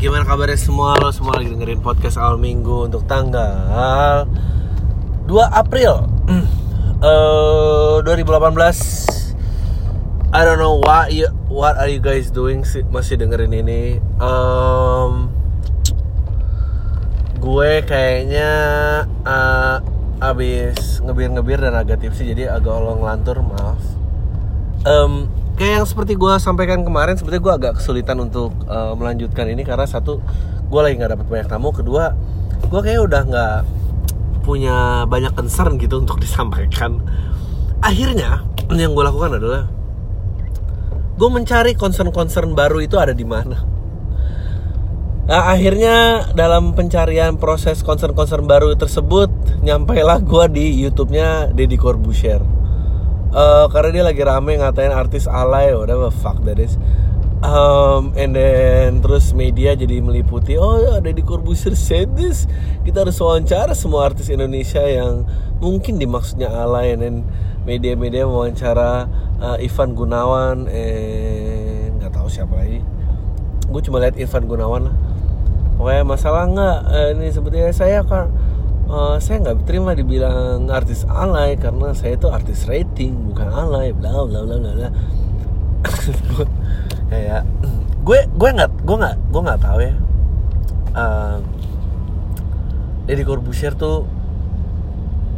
Gimana kabarnya semua? Lo semua lagi dengerin podcast awal minggu untuk tanggal 2 April. Eh 2018 I don't know what you, what are you guys doing sih masih dengerin ini. Em, gue kayaknya eh, abis ngebir-ngebir dan agak tipsy jadi agak olong lantur maaf. Em, kayak yang seperti gue sampaikan kemarin sebetulnya gue agak kesulitan untuk eh, melanjutkan ini karena satu gue lagi nggak dapat banyak tamu. Kedua gue kayak udah nggak punya banyak concern gitu untuk disampaikan. Akhirnya yang gue lakukan adalah gue mencari concern-concern baru itu ada di mana. Nah, akhirnya dalam pencarian proses concern-concern baru tersebut nyampailah gue di YouTube-nya Deddy Corbuzier. Eh, karena dia lagi rame ngatain artis alay, whatever fuck that is. Um, and then terus media jadi meliputi, oh ya Deddy Corbuzier said this. Kita harus wawancara semua artis Indonesia yang mungkin dimaksudnya alay. And then media-media wawancara eh, Ivan Gunawan, eh nggak tahu siapa lagi. Gue cuma lihat Ivan Gunawan lah pokoknya masalah nggak eh, ini sebetulnya saya kan eh, saya nggak terima dibilang artis alay karena saya itu artis rating bukan alay bla bla bla bla bla. Kayak gue gue nggak gue nggak gue nggak tahu ya. Eh, Deddy Corbuzier tuh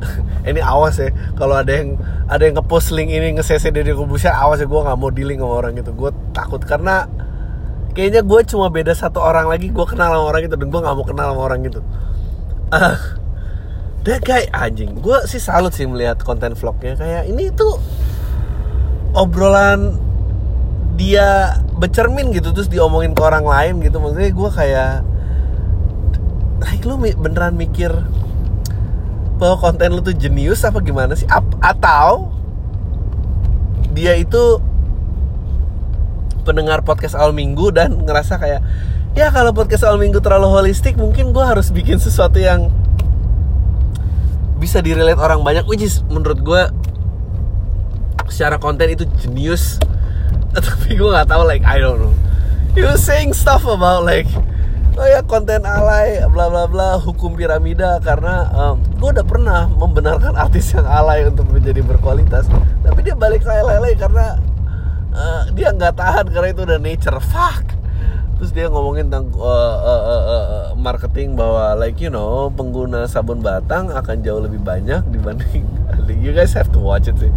ini awas ya kalau ada yang ada yang ngepost link ini nge-cc Deddy Corbuzier awas ya gue nggak mau dealing sama orang itu. Gue takut karena kayaknya gue cuma beda satu orang lagi gue kenal sama orang itu dan gue nggak mau kenal sama orang itu that guy anjing. Gue sih salut sih melihat konten vlognya. Kayak ini tuh obrolan dia bercermin gitu terus diomongin ke orang lain gitu. Maksudnya gue kayak like lu beneran mikir bahwa konten lu tuh jenius apa gimana sih? Ap- atau dia itu pendengar podcast awal minggu dan ngerasa kayak ya kalau podcast awal minggu terlalu holistik mungkin gue harus bikin sesuatu yang bisa direlate orang banyak which is menurut gue secara konten itu jenius. Tapi gue nggak tahu like I don't know. You saying stuff about like oh ya konten alay bla bla bla hukum piramida karena um, gue udah pernah membenarkan artis yang alay untuk menjadi berkualitas. Tapi dia balik ke alay karena uh, dia nggak tahan karena itu udah nature. Fuck terus dia ngomongin tentang uh, uh, uh, uh, marketing bahwa like you know pengguna sabun batang akan jauh lebih banyak dibanding you guys have to watch it sih.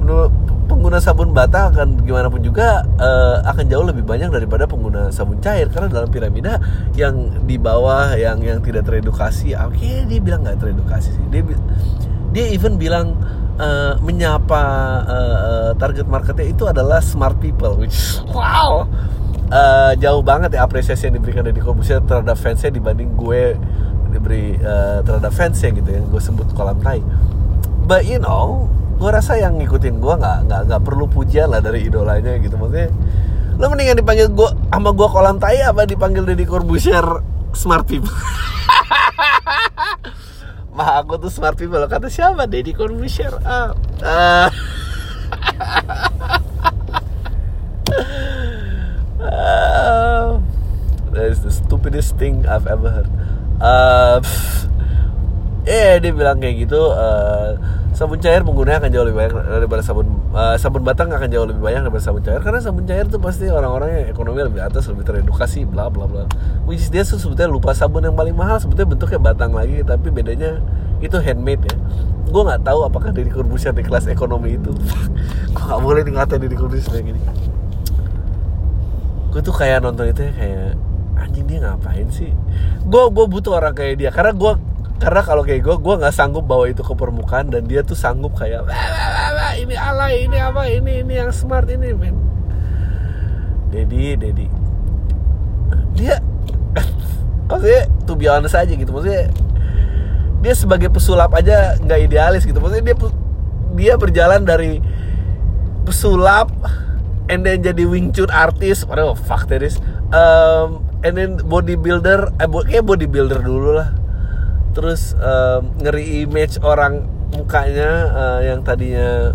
Menurut pengguna sabun batang akan gimana pun juga eh, akan jauh lebih banyak daripada pengguna sabun cair. Karena dalam piramida yang di bawah yang yang tidak teredukasi oke dia bilang nggak teredukasi sih. Dia dia even bilang eh, menyapa eh, eh, target marketnya itu adalah smart people which wow Eh, jauh banget ya apresiasi yang diberikan dari Corbuzier terhadap fansnya dibanding gue diberi eh, terhadap fansnya gitu yang gue sebut kolam tai. But you know gue rasa yang ngikutin gue nggak nggak nggak perlu pujian lah dari idolanya gitu. Maksudnya lo mendingan dipanggil gue sama gue kolam tai apa dipanggil Deddy Corbuzier smart people? Mah aku tuh smart people. Kata siapa? Deddy Corbuzier ah. Ah. That is the stupidest thing I've ever heard. Uh, eh dia bilang kayak gitu. uh, sabun cair penggunanya akan jauh lebih banyak daripada sabun uh, sabun batang akan jauh lebih banyak daripada sabun cair karena sabun cair tuh pasti orang-orang yang ekonomi lebih atas lebih teredukasi bla bla bla. Which dia tuh sebetulnya lupa sabun yang paling mahal sebetulnya bentuknya batang lagi tapi bedanya itu handmade ya. Gue nggak tahu apakah dari Corbuzier di kelas ekonomi itu. Gue nggak boleh ngatain dari Corbuzier kayak gini gue tuh kayak nonton itu ya kayak anjing dia ngapain sih? Gue gue butuh orang kayak dia. Karena gue karena kalau kayak gue gue nggak sanggup bawa itu ke permukaan dan dia tuh sanggup kayak "Wah, wah, wah, wah, ini alay ini apa ini ini yang smart ini men. Dedi Dedi. Dia maksudnya tuh be honest aja gitu. Maksudnya dia sebagai pesulap aja nggak idealis gitu. Maksudnya dia dia berjalan dari pesulap and then jadi Wing Chun artis. Padahal fuck that um, and then bodybuilder eh kayak bodybuilder dulu lah. Terus um, ngeri image orang mukanya uh, yang tadinya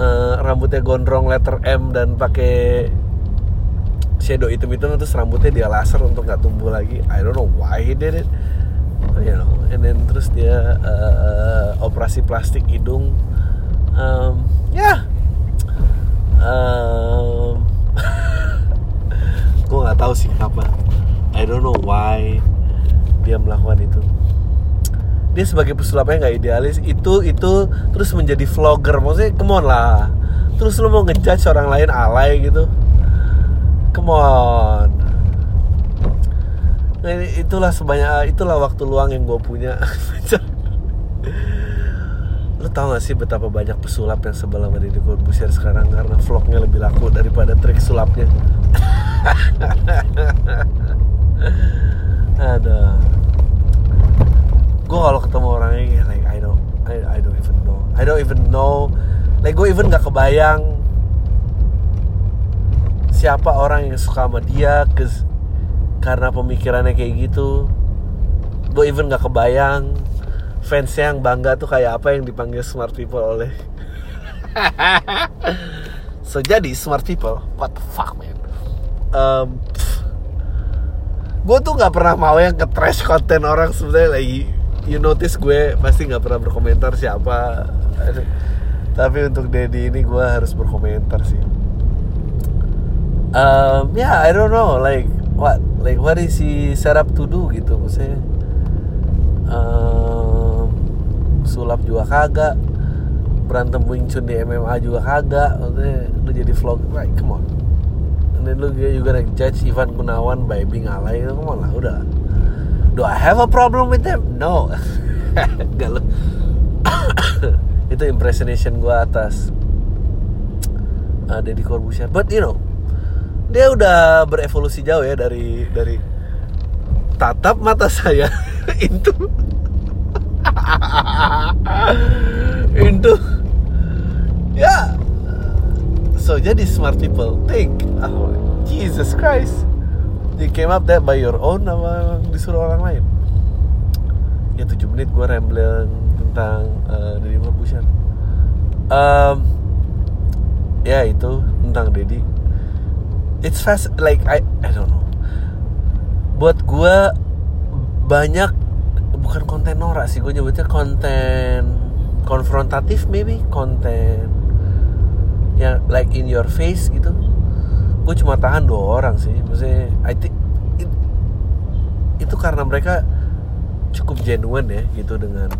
uh, rambutnya gondrong letter M dan pakai shadow hitam-hitam terus rambutnya dia laser untuk nggak tumbuh lagi. I don't know why he did it. You know and then terus dia uh, operasi plastik hidung. Um, ya. Yeah. um, gue nggak tahu sih kenapa. I don't know why dia melakukan itu. Dia sebagai pesulapnya nggak idealis. Itu itu terus menjadi vlogger. Maksudnya come on lah. Terus lo mau ngejudge orang lain alay gitu? Come on. Nah, itulah sebanyak itulah waktu luang yang gue punya. Lo tau gak sih betapa banyak pesulap yang sebelah sama Deddy Corbuzier sekarang? Karena vlognya lebih laku daripada trik sulapnya ada. Gue kalau ketemu orangnya ya, like I don't I, I don't even know. I don't even know. Like gue even gak kebayang siapa orang yang suka sama dia cause, karena pemikirannya kayak gitu gue even gak kebayang fansnya yang bangga tuh kayak apa yang dipanggil smart people oleh. So jadi smart people what the fuck man um, gue tuh nggak pernah mau yang ke trash konten orang sebenarnya lagi you notice gue pasti nggak pernah berkomentar siapa. Tapi untuk Dedi ini gue harus berkomentar sih. Um, yeah I don't know like what like what is he set up to do gitu maksudnya. Um, sulap juga kagak berantem Wing Chun di MMA juga kagak maksudnya lu jadi vlog right come on and then lu juga judge Ivan Gunawan by being alay come on lah udah Do I have a problem with them? No. Gak lo. itu impersonation gue atas uh, Deddy Corbuzier. But you know, dia udah berevolusi jauh ya dari dari tatap mata saya itu itu ya so jadi smart people think oh, Jesus Christ. You came up that by your own apa disuruh orang lain? Ya 7 menit gue rambling tentang uh, Deddy um, ya itu tentang Deddy. It's fast like I I don't know. Buat gue banyak bukan konten norak sih gue nyebutnya konten konfrontatif maybe konten yang like in your face gitu. Gue cuma tahan dua orang sih. Maksudnya I think it, itu karena mereka cukup genuine ya gitu dengan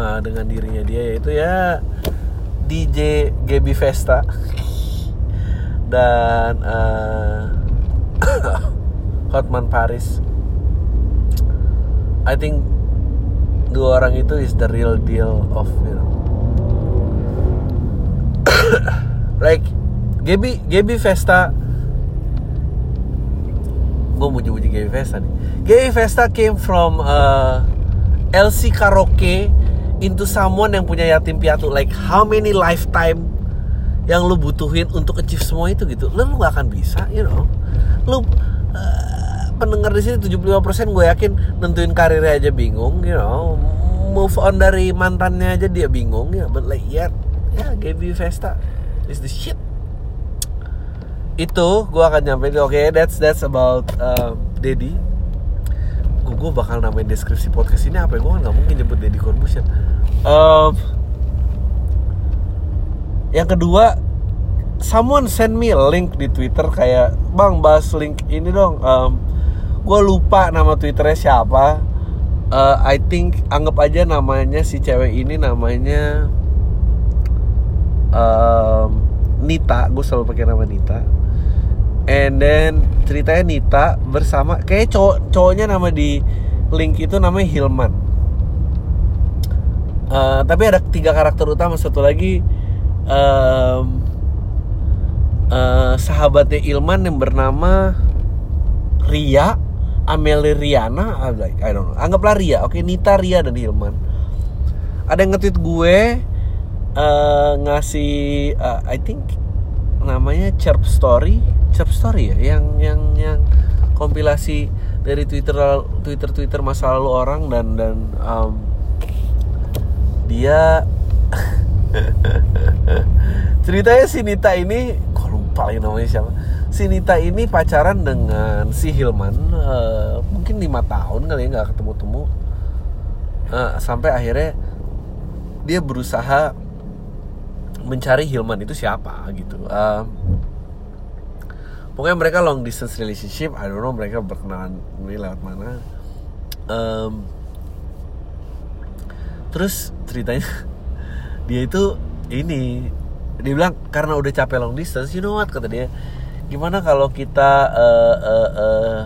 uh, dengan dirinya dia yaitu ya DJ Gaby Vesta dan uh, Hotman Paris. I think dua orang itu is the real deal of you know like Gaby Gaby Vesta gue mau muji Gaby Vesta nih. Gaby Vesta came from uh, LC karaoke into someone yang punya yatim piatu. Like how many lifetime yang lu butuhin untuk achieve semua itu gitu. Lu gak akan bisa you know. Lu uh, pendengar di sini 75% gue yakin nentuin karirnya aja bingung you know. Move on dari mantannya aja dia bingung ya. But like yeah ya Gaby Vesta is the shit. Itu gue akan nyampein oke okay, that's that's about uh, Dedi gue bakal namain deskripsi podcast ini apa ya? Gue kan nggak mungkin nyebut Dedi Corbusier. Um, yang kedua someone send me a link di Twitter kayak bang bahas link ini dong. Um, gue lupa nama twitternya siapa. Uh, I think anggap aja namanya si cewek ini namanya um, Nita gue selalu pakai nama Nita. And then ceritanya Nita bersama kayak cowok cowoknya nama di link itu namanya Hilman. Uh, tapi ada tiga karakter utama satu lagi um, uh, sahabatnya Ilman yang bernama Ria Amelie Riana I don't know. Anggaplah Ria oke okay? Nita Ria dan Hilman. Ada yang nge-tweet gue uh, ngasih uh, I think namanya Chirp Story. Chirp Story ya? Yang yang yang kompilasi dari Twitter Twitter Twitter masa lalu orang dan dan um, dia ceritanya si Nita ini kok lupa lagi namanya siapa? Si Nita ini pacaran dengan si Hilman uh, mungkin lima tahun kali ya nggak ketemu temu uh, sampai akhirnya dia berusaha mencari Hilman itu siapa gitu. Uh, pokoknya mereka long distance relationship I don't know mereka berkenalan ini lewat mana. Um, terus ceritanya dia itu ini dia bilang karena udah capek long distance you know what? kata dia. Gimana kalau kita uh, uh, uh,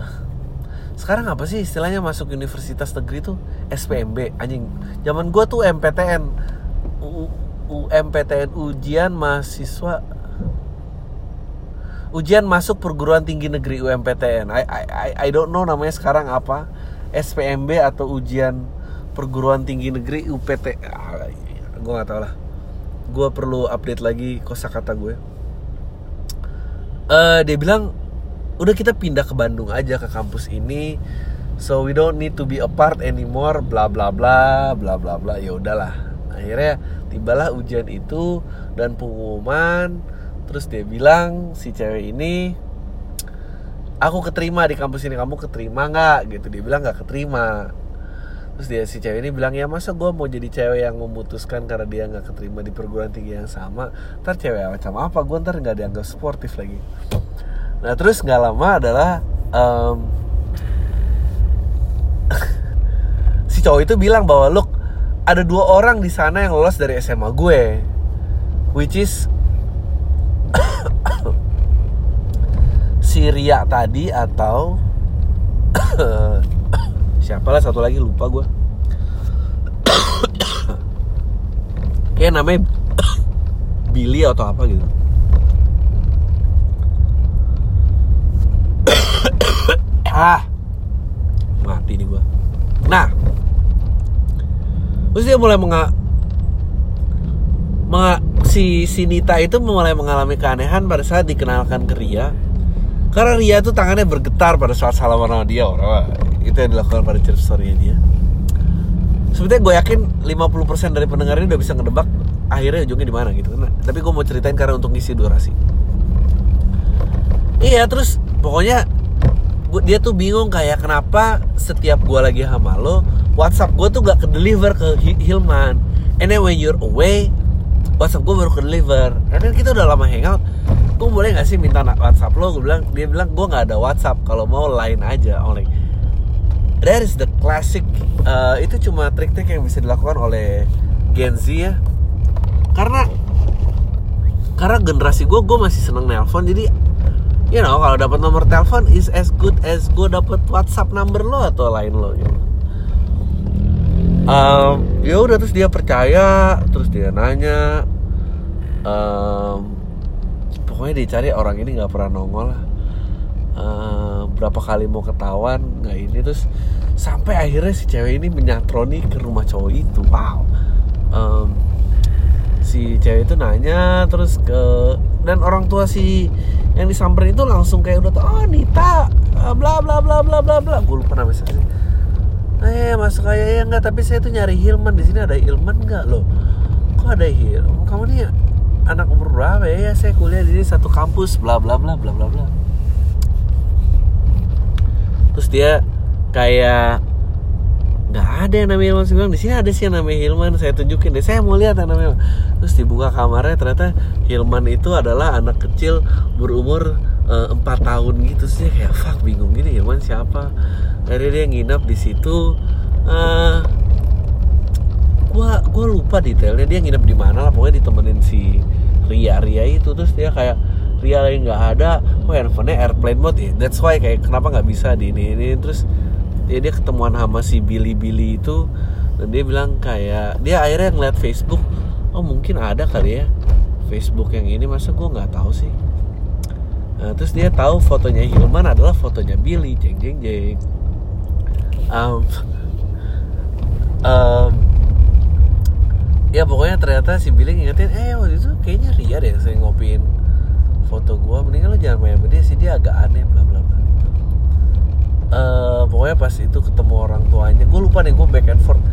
sekarang apa sih istilahnya masuk universitas negeri tuh? SPMB anjing. Zaman gua tuh MPTN UMPTN ujian mahasiswa. Ujian masuk perguruan tinggi negeri UMPTN I, I, I don't know namanya sekarang apa. SPMB atau ujian perguruan tinggi negeri UPT ah, gue nggak tahu lah. Gue perlu update lagi kosakata gue. Uh, dia bilang udah kita pindah ke Bandung aja ke kampus ini. So we don't need to be apart anymore bla bla bla bla bla bla. Ya udahlah. Akhirnya tibalah ujian itu dan pengumuman. Terus dia bilang si cewek ini aku keterima di kampus ini kamu keterima nggak? Gitu. Dia bilang nggak keterima. Terus dia si cewek ini bilang ya masa gue mau jadi cewek yang memutuskan karena dia nggak keterima di perguruan tinggi yang sama? Ntar cewek macam apa? Gue ntar nggak dianggap sportif lagi. Nah terus nggak lama adalah um, si cowok itu bilang bahwa look ada dua orang di sana yang lolos dari SMA gue which is si Ria tadi atau siapa lah satu lagi lupa gue. Kayak namanya Billy atau apa gitu. Ah mati nih gue. Nah terus dia mulai menga, menga si si Nita itu mulai mengalami keanehan pada saat dikenalkan ke Ria. Karena Ria tuh tangannya bergetar pada saat salaman sama dia orang. Itu yang dilakukan pada cerita story dia. Sebetulnya gue yakin 50% dari pendengar ini udah bisa ngedebak akhirnya ujungnya di mana gitu nah, tapi gue mau ceritain karena untuk ngisi durasi. Iya terus pokoknya gua, dia tuh bingung kayak kenapa setiap gue lagi sama lo WhatsApp gue tuh gak ke deliver ke Hilman? And then when you're away WhatsApp gue baru ke deliver dan kita udah lama hangout gue boleh gak sih minta WhatsApp lo? Gue bilang dia bilang gue nggak ada WhatsApp kalau mau lain aja only. That is the classic uh, itu cuma trik-trik yang bisa dilakukan oleh Gen Z ya. Karena karena generasi gue gue masih seneng nelpon jadi you know kalau dapat nomor telepon is as good as gue dapat WhatsApp number lo atau lain lo gitu. Um, ya udah terus dia percaya terus dia nanya. Um, pokoknya dicari orang ini nggak pernah nongol lah. Uh, berapa kali mau ketahuan nggak ini terus sampai akhirnya si cewek ini menyatroni ke rumah cowok itu. Wow. Um, si cewek itu nanya terus ke dan orang tua si yang disamperin itu langsung kayak udah tau oh Nita bla bla bla bla bla bla. Gue lupa namanya sih. Eh masuk kayak ya enggak tapi saya tuh nyari Hilman. Di sini ada Hilman nggak loh? Kok ada Hilman kamu nih anak umur berapa ya? ya saya kuliah di satu kampus bla bla bla bla bla bla. Terus dia kayak nggak ada yang namanya Hilman bilang di sini ada sih yang namanya Hilman. Saya tunjukin deh. Saya mau lihat yang namanya. Terus dibuka kamarnya ternyata Hilman itu adalah anak kecil berumur empat uh, tahun gitu. Sih kayak fuck bingung gini Hilman siapa? Dari dia nginap di situ. Uh, gua lupa detailnya. Dia nginep di mana lah. Pokoknya ditemenin si Ria Ria itu. Terus dia kayak Ria lagi nggak ada. Kok handphonenya airplane mode ya? That's why kayak kenapa nggak bisa di ini ini. Terus dia dia ketemuan sama si Billy Billy itu dan dia bilang kayak dia akhirnya ngeliat Facebook oh mungkin ada kali ya Facebook yang ini masa gue nggak tahu sih? Nah, terus dia tahu fotonya Hilman adalah fotonya Billy jeng jeng jeng. Um, um, ya pokoknya ternyata si Billy ngingetin eh waktu itu kayaknya Ria deh saya ngopiin foto gue mendingan lo jangan main sama dia sih dia agak aneh bla uh, pokoknya pas itu ketemu orang tuanya gue lupa nih gue back and forth.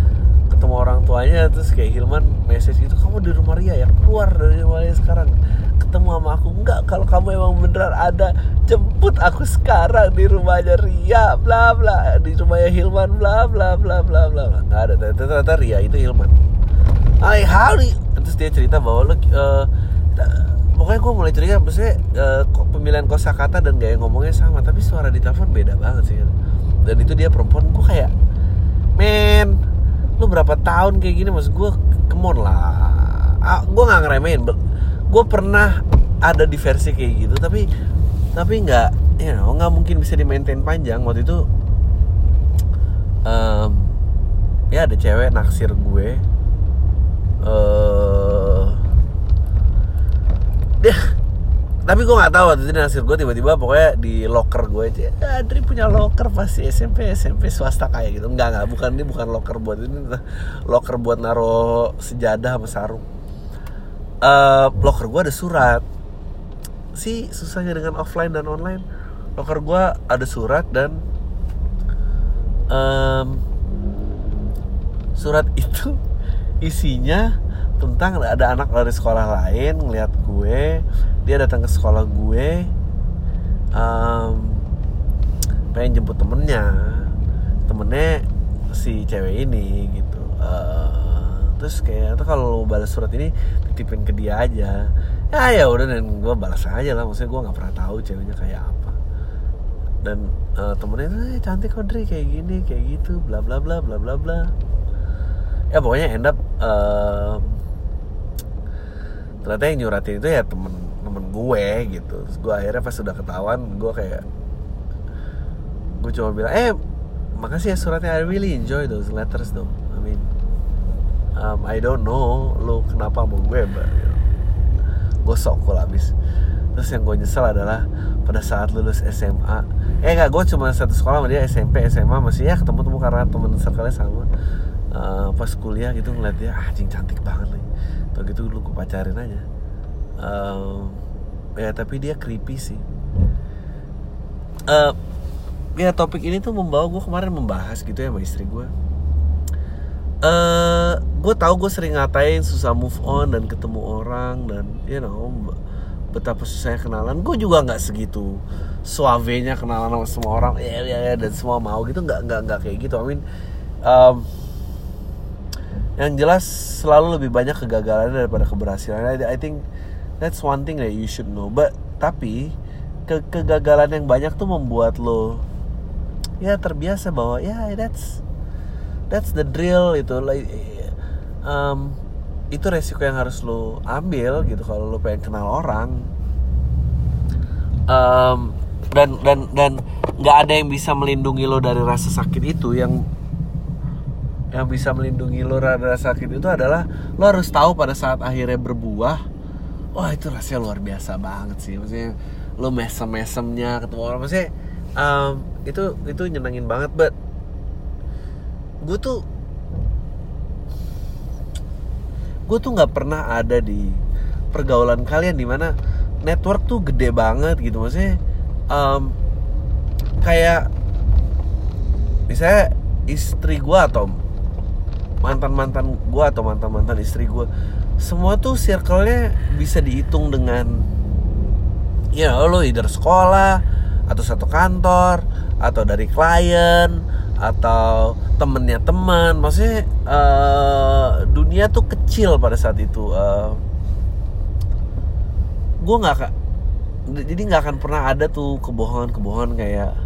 Ketemu orang tuanya terus kayak Hilman message gitu kamu di rumah Ria ya? Keluar dari rumah Ria sekarang. Ketemu sama aku enggak kalau kamu emang beneran ada jemput aku sekarang di rumahnya Ria. Bla bla di rumahnya Hilman bla bla bla bla bla nggak ada ternyata, Ria itu Hilman. I how do you- terus dia cerita bahwa lo uh, pokoknya gue mulai cerita maksudnya uh, kok pemilihan kosakata dan gaya ngomongnya sama tapi suara di telepon beda banget sih dan itu dia perempuan gue kayak men lu berapa tahun kayak gini? Maksud gue come on lah. Ah, gue nggak ngeremehin gue pernah ada di versi kayak gitu tapi tapi nggak you know mungkin bisa di maintain panjang. Waktu itu em, ya ada cewek naksir gue eh dia tapi gue nggak tahu waktu itu gue tiba-tiba pokoknya di locker gue aja "Ah, Adri punya locker pasti SMP SMP swasta kayak gitu. Enggak enggak bukan ini bukan locker buat ini locker buat naro sejadah sama sarung. Eh locker gue ada surat. Sih susahnya dengan offline dan online. Locker gue ada surat dan em, surat itu isinya tentang ada anak dari sekolah lain ngeliat gue dia datang ke sekolah gue em, pengen jemput temennya. Temennya si cewek ini gitu. Eh, terus kayak tuh kalau balas surat ini titipin ke dia aja. Ya ya udah dan gue balas aja lah. Maksudnya gue nggak pernah tahu ceweknya kayak apa. Dan eh, temennya tuh "Eh, cantik kok Dri kayak gini kayak gitu bla bla bla bla bla bla. Ya pokoknya end up em, ternyata yang nyuratin itu ya temen temen gue gitu. Terus gue akhirnya pas sudah ketahuan gue kayak gue cuma bilang eh makasih ya suratnya I really enjoy those letters though I mean um, I don't know lo kenapa mau gue but you know, gue sok abis terus yang gue nyesel adalah pada saat lulus SMA eh enggak gue cuma satu sekolah sama dia SMP SMA masih ya ketemu temu karena temen circle sama. Eh, pas kuliah gitu ngeliat dia ah, anjing cantik banget nih tau gitu dulu gue pacarin aja. Em, ya tapi dia creepy sih. Eh, ya topik ini tuh membawa gue kemarin membahas gitu ya sama istri gue eh gue tahu gue sering ngatain susah move on dan ketemu orang dan you know betapa susahnya kenalan. Gue juga nggak segitu suavenya kenalan sama semua orang ya ya ya dan semua mau gitu. Nggak nggak nggak kayak gitu. I mean yang jelas selalu lebih banyak kegagalan daripada keberhasilan. I, I think that's one thing that you should know. But tapi ke kegagalan yang banyak tuh membuat lo ya terbiasa bahwa ya that's that's the drill itu like um, itu resiko yang harus lo ambil gitu kalau lo pengen kenal orang. Um, dan dan dan nggak ada yang bisa melindungi lo dari rasa sakit itu yang yang bisa melindungi lo dari sakit itu adalah lo harus tahu pada saat akhirnya berbuah wah itu rasanya luar biasa banget sih. Maksudnya lo mesem mesemnya ketemu orang maksudnya um, itu itu nyenengin banget but gue tuh gue tuh nggak pernah ada di pergaulan kalian di mana network tuh gede banget gitu. Maksudnya um, kayak misalnya istri gue atau mantan mantan gue atau mantan mantan istri gue semua tuh circle-nya bisa dihitung dengan ya lo either sekolah atau satu kantor atau dari klien atau temennya teman. Maksudnya eh, dunia tuh kecil pada saat itu. Eh, gue nggak jadi nggak akan pernah ada tuh kebohongan-kebohongan kayak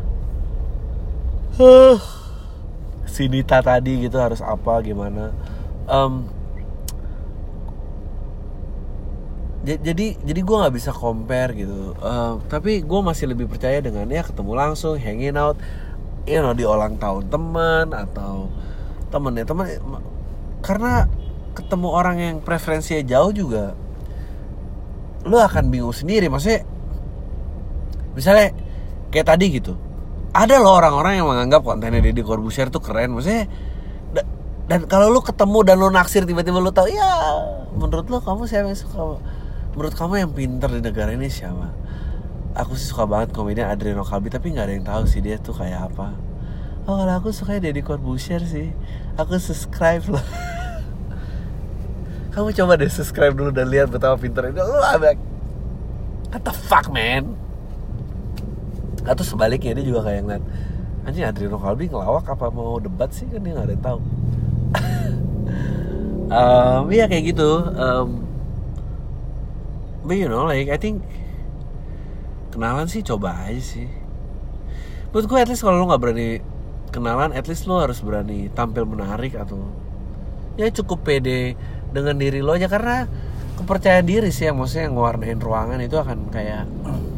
huh, si Nita tadi gitu harus apa gimana. Ja- jadi jadi gue nggak bisa compare gitu. Eh, tapi gue masih lebih percaya dengan ya ketemu langsung hanging out you know di ulang tahun teman atau temennya. Teman karena ketemu orang yang preferensinya jauh juga lu akan bingung sendiri. Maksudnya misalnya kayak tadi gitu ada loh orang-orang yang menganggap kontennya Deddy Corbuzier tuh keren. Maksudnya da- dan kalau lu ketemu dan lu naksir tiba-tiba lu tahu ya menurut lu kamu siapa yang suka menurut kamu yang pinter di negara ini siapa? Aku sih suka banget komedian Adriano Kalbi tapi nggak ada yang tahu sih dia tuh kayak apa. Oh kalau aku suka Deddy Corbuzier sih. Aku subscribe loh. Kamu coba deh subscribe dulu dan lihat betapa pinternya. Lu ada what the fuck man atau sebaliknya dia juga kayak ngeliat anjing Adriano Kalbi ngelawak apa mau debat sih? Kan dia nggak ada yang tahu. Um, ya kayak gitu. Um, but you know like I think kenalan sih coba aja sih. Menurut gue at least kalau lo nggak berani kenalan at least lo harus berani tampil menarik atau ya cukup pede dengan diri lo aja. Karena kepercayaan diri sih yang maksudnya yang ngewarnain ruangan itu akan kayak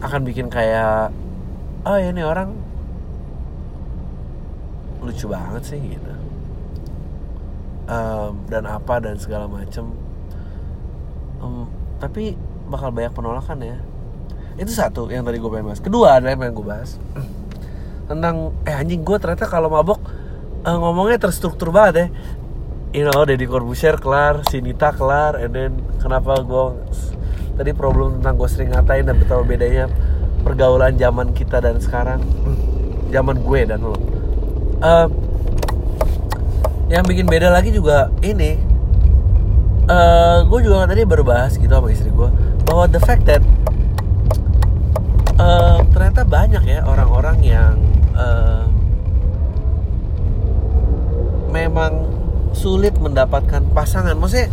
akan bikin kayak oh ya ini orang lucu banget sih gitu. Um, dan apa dan segala macem. Um, tapi bakal banyak penolakan ya. Itu satu yang tadi gue pengen bahas. Kedua ada yang pengen gue bahas. Tentang eh anjing gue ternyata kalau mabok uh, ngomongnya terstruktur banget ya. You know Deddy Corbuzier kelar Sinita kelar and then kenapa gue tadi problem tentang gue sering ngatain dan betapa bedanya pergaulan zaman kita dan sekarang. Zaman gue dan lo. Uh, yang bikin beda lagi juga ini. Uh, gue juga tadi baru bahas gitu sama istri gue bahwa the fact that uh, ternyata banyak ya orang-orang yang uh, memang sulit mendapatkan pasangan. Maksudnya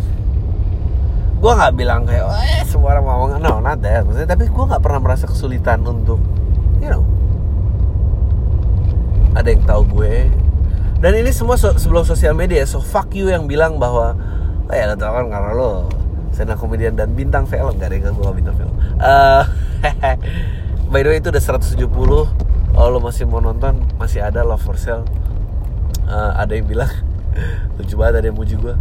gue nggak bilang kayak oh, eh, semua orang mau no not that. Maksudnya tapi gue nggak pernah merasa kesulitan untuk you know. Ada yang tahu gue. Dan ini semua so, sebelum sosial media so fuck you yang bilang bahwa oh ya lo tau kan karena lo sena komedian dan bintang film. Gak ada yang gue bintang film. Uh, by the way itu udah 170 kalau lo masih mau nonton masih ada Love for Sale. Uh, ada yang bilang lucu banget ada yang muji gue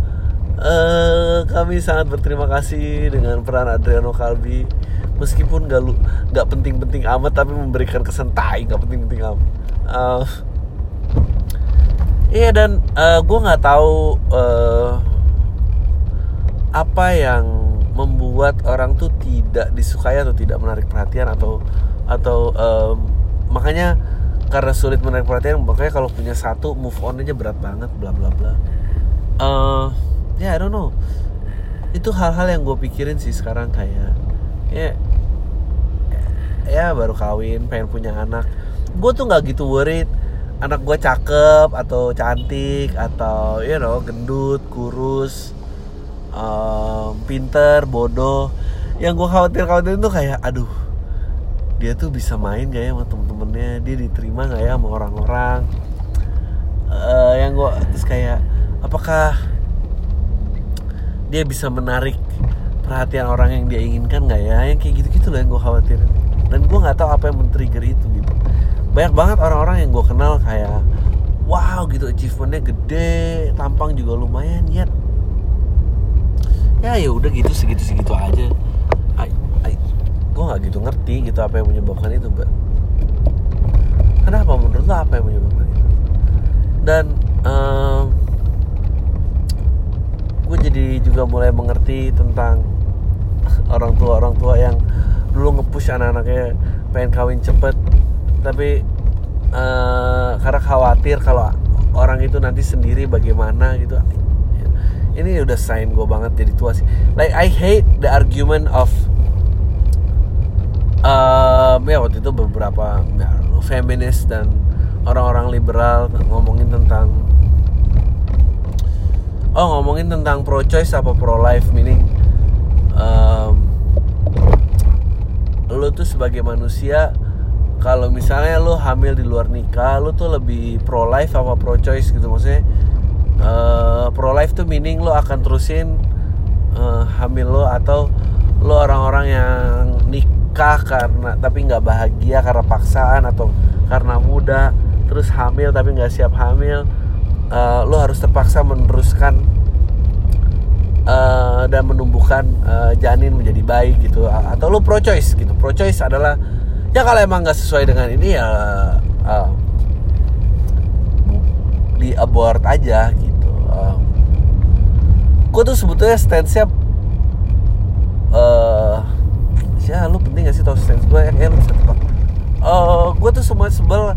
uh, kami sangat berterima kasih dengan peran Adriano Kalbi meskipun gak lu gak penting-penting amat tapi memberikan kesan tai gak penting-penting amat uh, iya dan uh, gue nggak tahu uh, apa yang membuat orang tuh tidak disukai atau tidak menarik perhatian atau atau um, makanya karena sulit menarik perhatian makanya kalau punya satu move on aja berat banget bla bla bla. Uh, ya yeah, I don't know. Itu hal-hal yang gue pikirin sih sekarang kayak ya ya baru kawin pengen punya anak. Gue tuh nggak gitu worried anak gue cakep atau cantik atau you know gendut kurus um, pinter bodoh. Yang gue khawatir khawatir itu kayak aduh dia tuh bisa main gak ya sama temen-temennya? Dia diterima gak ya sama orang-orang? Uh, yang gue terus kayak apakah dia bisa menarik perhatian orang yang dia inginkan nggak ya? Yang kayak gitu-gitu loh yang gue khawatir dan gue nggak tahu apa yang men-trigger itu gitu. Banyak banget orang-orang yang gue kenal kayak wow gitu achievementnya gede tampang juga lumayan ya ya ya udah gitu segitu segitu aja gue nggak gitu ngerti gitu apa yang menyebabkan itu mbak. Kenapa? Menurut lo apa yang menyebabkan itu? Dan um, gue jadi juga mulai mengerti tentang orang tua orang tua yang dulu ngepush anak-anaknya pengen kawin cepet. Tapi uh, karena khawatir kalau orang itu nanti sendiri bagaimana gitu. Ini udah sign gue banget jadi tua sih. Like I hate the argument of um, ya waktu itu beberapa ya, feminis dan orang-orang liberal ngomongin tentang oh ngomongin tentang pro choice apa pro life meaning um, lo tuh sebagai manusia kalau misalnya lo hamil di luar nikah lo tuh lebih pro life apa pro choice gitu? Maksudnya uh, pro life tuh meaning lo akan terusin uh, hamil lo atau lo orang-orang yang nikah karena tapi nggak bahagia karena paksaan atau karena muda terus hamil tapi nggak siap hamil uh, lo harus terpaksa meneruskan uh, dan menumbuhkan uh, janin menjadi baik gitu. Atau lo pro choice gitu. Pro choice adalah ya kalau emang nggak sesuai dengan ini ya uh, di abort aja gitu. Uh, gue tuh sebetulnya stance nya uh, ya lu penting gak sih tau stance gue ya, ya lu bisa uh, gue tuh semua sebel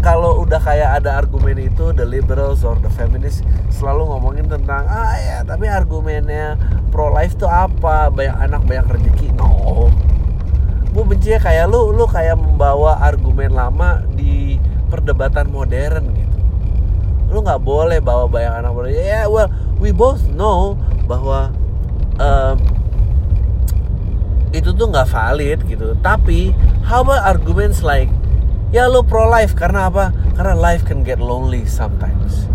kalau udah kayak ada argumen itu the liberals or the feminists selalu ngomongin tentang ah ya tapi argumennya pro life tuh apa? Banyak anak banyak rezeki. No. Gue benci kayak lu lu kayak membawa argumen lama di perdebatan modern gitu. Lu nggak boleh bawa banyak anak muda ya yeah, well we both know bahwa um, itu tuh nggak valid gitu. Tapi how about arguments like ya lo pro life karena apa? Karena life can get lonely sometimes.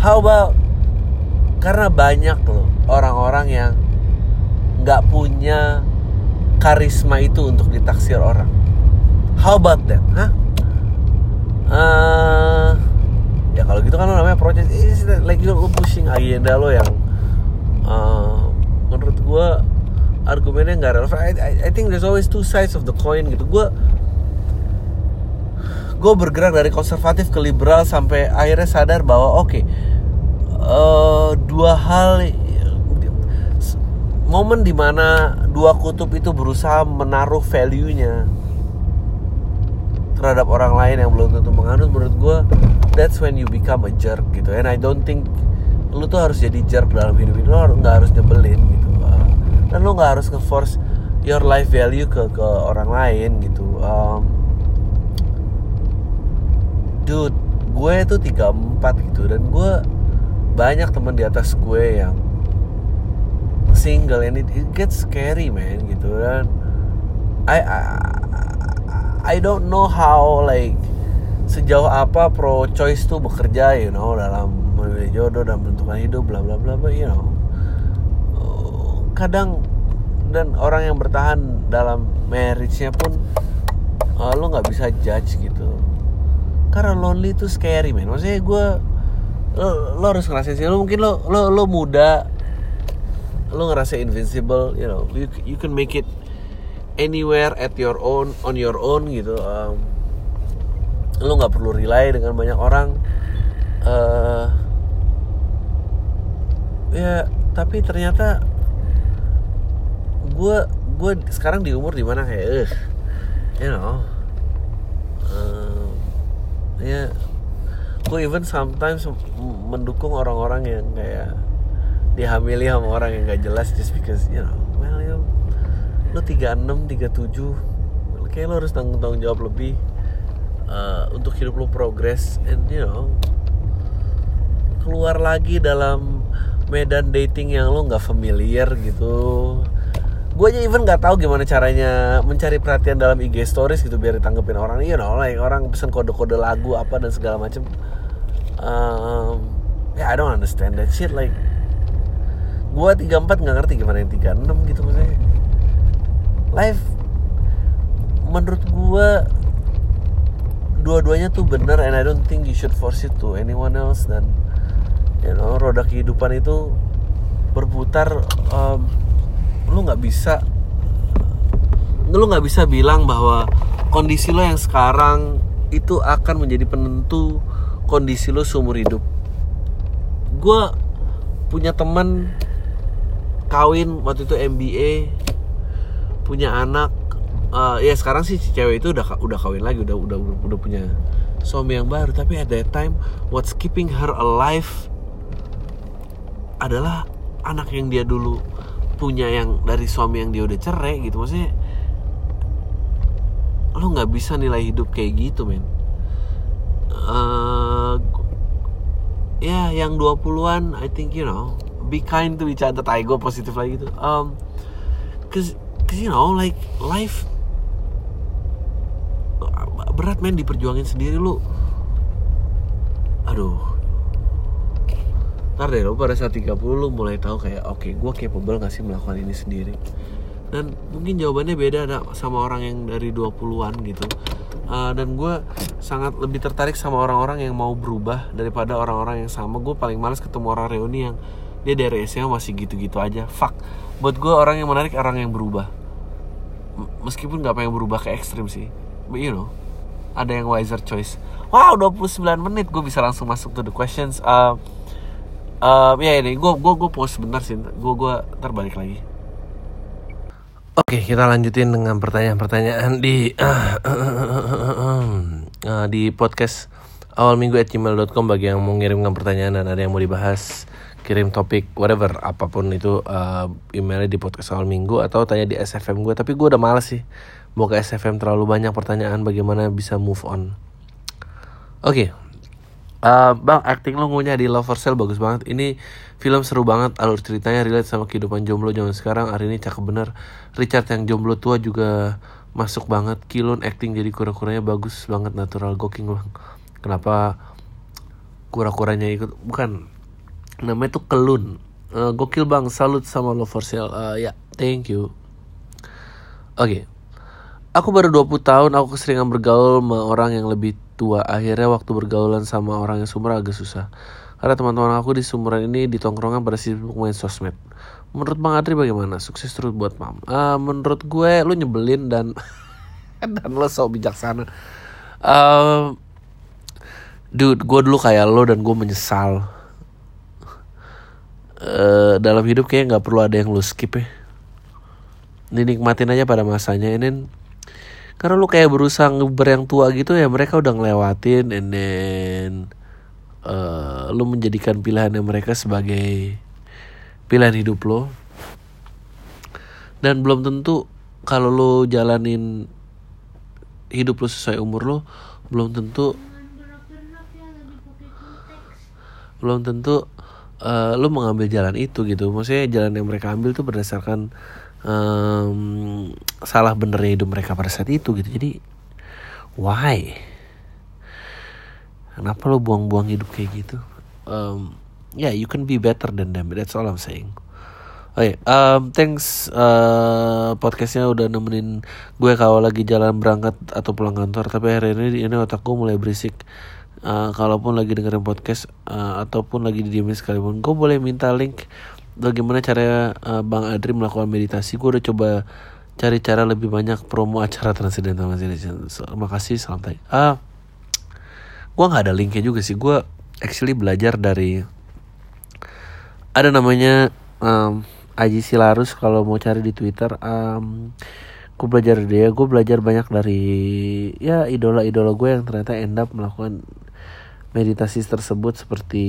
How about karena banyak loh orang-orang yang nggak punya karisma itu untuk ditaksir orang. How about that? Huh? Uh, ya kalau gitu kan lo namanya project is like lo pushing agenda lo yang uh, menurut gue argumennya nggak relevan. I, I, I think there's always two sides of the coin gitu. Gue gue bergerak dari konservatif ke liberal sampai akhirnya sadar bahwa oke okay, uh, dua hal momen di mana dua kutub itu berusaha menaruh value-nya terhadap orang lain yang belum tentu menganut menurut gue that's when you become a jerk gitu. And I don't think lu tuh harus jadi jerk dalam hidup ini. Lu nggak harus nyebelin gitu dan lo nggak harus nge-force your life value ke ke orang lain gitu. Um, dude gue itu 34 gitu. Dan gue banyak teman di atas gue yang single. And it, it gets scary man gitu. Dan I, I I don't know how like sejauh apa pro choice tuh bekerja you know dalam memilih jodoh dan menentukan hidup bla bla bla bla you know kadang dan orang yang bertahan dalam marriage-nya pun uh, lo nggak bisa judge gitu. Karena lonely itu scary man maksudnya gue lo, lo harus ngerasain sih. Lo mungkin lo lo lo muda lo ngerasa invincible you know. You, you can make it anywhere at your own on your own gitu. Um, lo nggak perlu rely dengan banyak orang. Uh, ya tapi ternyata gue gue sekarang di umur di mana kayak eh you know. Uh, ya yeah, gue even sometimes mendukung orang-orang yang kayak dihamili sama orang yang gak jelas just because you know well ya lo 36 37 kayak lo harus tanggung tanggung jawab lebih uh, untuk hidup lo progress and you know keluar lagi dalam medan dating yang lo nggak familiar gitu gue aja even nggak tahu gimana caranya mencari perhatian dalam IG stories gitu biar ditanggepin orang. You know like orang pesen kode-kode lagu apa dan segala macem. Um, yeah, I don't understand that shit like gue 34 nggak ngerti gimana yang 36 gitu maksudnya. Life menurut gue dua-duanya tuh bener and I don't think you should force it to anyone else. Dan you know roda kehidupan itu berputar um, lu nggak bisa lu nggak bisa bilang bahwa kondisi lo yang sekarang itu akan menjadi penentu kondisi lo seumur hidup. Gue punya teman kawin waktu itu MBA punya anak uh, ya sekarang sih cewek itu udah udah kawin lagi udah udah udah punya suami yang baru. Tapi at that time what's keeping her alive adalah anak yang dia dulu punya yang dari suami yang dia udah cerai gitu maksudnya lo nggak bisa nilai hidup kayak gitu men. Uh, ya yang 20-an I think you know be kind to each other. Tai gue positif lagi gitu um, cause, cause you know like life berat men diperjuangin sendiri lu. Aduh ntar deh lo pada saat 30 lo mulai tahu kayak oke okay, gue capable gak sih melakukan ini sendiri? Dan mungkin jawabannya beda sama orang yang dari 20-an gitu. Uh, dan gue sangat lebih tertarik sama orang-orang yang mau berubah daripada orang-orang yang sama. Gue paling males ketemu orang reuni yang dia dari SMA masih gitu-gitu aja. Fuck. Buat gue orang yang menarik orang yang berubah. Meskipun gak pengen berubah ke ekstrim sih. But you know ada yang wiser choice. Wow 29 menit gue bisa langsung masuk to the questions. Uh, um, ya ini gue gue gue post sebentar sih gue gue terbalik lagi. Oke, kita lanjutin dengan pertanyaan-pertanyaan di uh, uh, di podcast awal minggu at gmail.com bagi yang mau ngirimkan pertanyaan dan ada yang mau dibahas kirim topik whatever apa pun itu uh, emailnya di podcast awal minggu atau tanya di SFM gue tapi gue udah males sih mau ke SFM terlalu banyak pertanyaan bagaimana bisa move on. Oke okay. Uh, bang acting lo ngunya di Love for Sale bagus banget. Ini film seru banget alur ceritanya relate sama kehidupan jomblo zaman sekarang. Hari ini cakep bener. Richard yang jomblo tua juga masuk banget. Kilun acting jadi kura-kuranya bagus banget natural goking bang. Kenapa kura-kuranya ikut? Bukan. Namanya tuh kelun. Uh, gokil bang salut sama lo for sale uh, ya yeah, thank you. Oke. Okay. Aku baru 20 tahun, aku keseringan bergaul sama orang yang lebih tua. Akhirnya waktu bergaulan sama orang yang sumber agak susah. Karena teman-teman aku di sumuran ini di tongkrongan pada sibuk main sosmed. Menurut Bang Adri bagaimana? Sukses terus buat Mam. Uh, menurut gue lu nyebelin dan dan lo sok bijaksana. Uh, dude, gue dulu kayak lo dan gue menyesal. Uh, dalam hidup kayaknya nggak perlu ada yang lu skip ya. Dinikmatin aja pada masanya ini karena lu kayak berusaha ngeber yang tua gitu ya mereka udah ngelewatin and then uh, lu menjadikan pilihannya mereka sebagai pilihan hidup lo. Dan belum tentu kalau lo jalanin hidup lo sesuai umur lo belum tentu belum tentu uh, lo mengambil jalan itu gitu. Maksudnya jalan yang mereka ambil tuh berdasarkan um, salah bener hidup mereka pada saat itu gitu. Jadi why? Kenapa lo buang-buang hidup kayak gitu? Um, yeah you can be better than them. That's all I'm saying. Oke, okay, um, thanks uh, podcastnya udah nemenin gue kalau lagi jalan berangkat atau pulang kantor. Tapi hari ini ini otak gue mulai berisik. Uh, kalaupun lagi dengerin podcast uh, ataupun lagi didiemin sekalipun, gue boleh minta link bagaimana cara uh, Bang Adri melakukan meditasi. Gue udah coba cari cara lebih banyak promo acara Transcendental Meditation. Terima kasih, salam tay. Ah, gue nggak ada linknya juga sih. Gue actually belajar dari ada namanya um, Aji Silarus kalau mau cari di Twitter. Um, gue belajar dia. Gue belajar banyak dari ya idola-idola gue yang ternyata end up melakukan meditasi tersebut seperti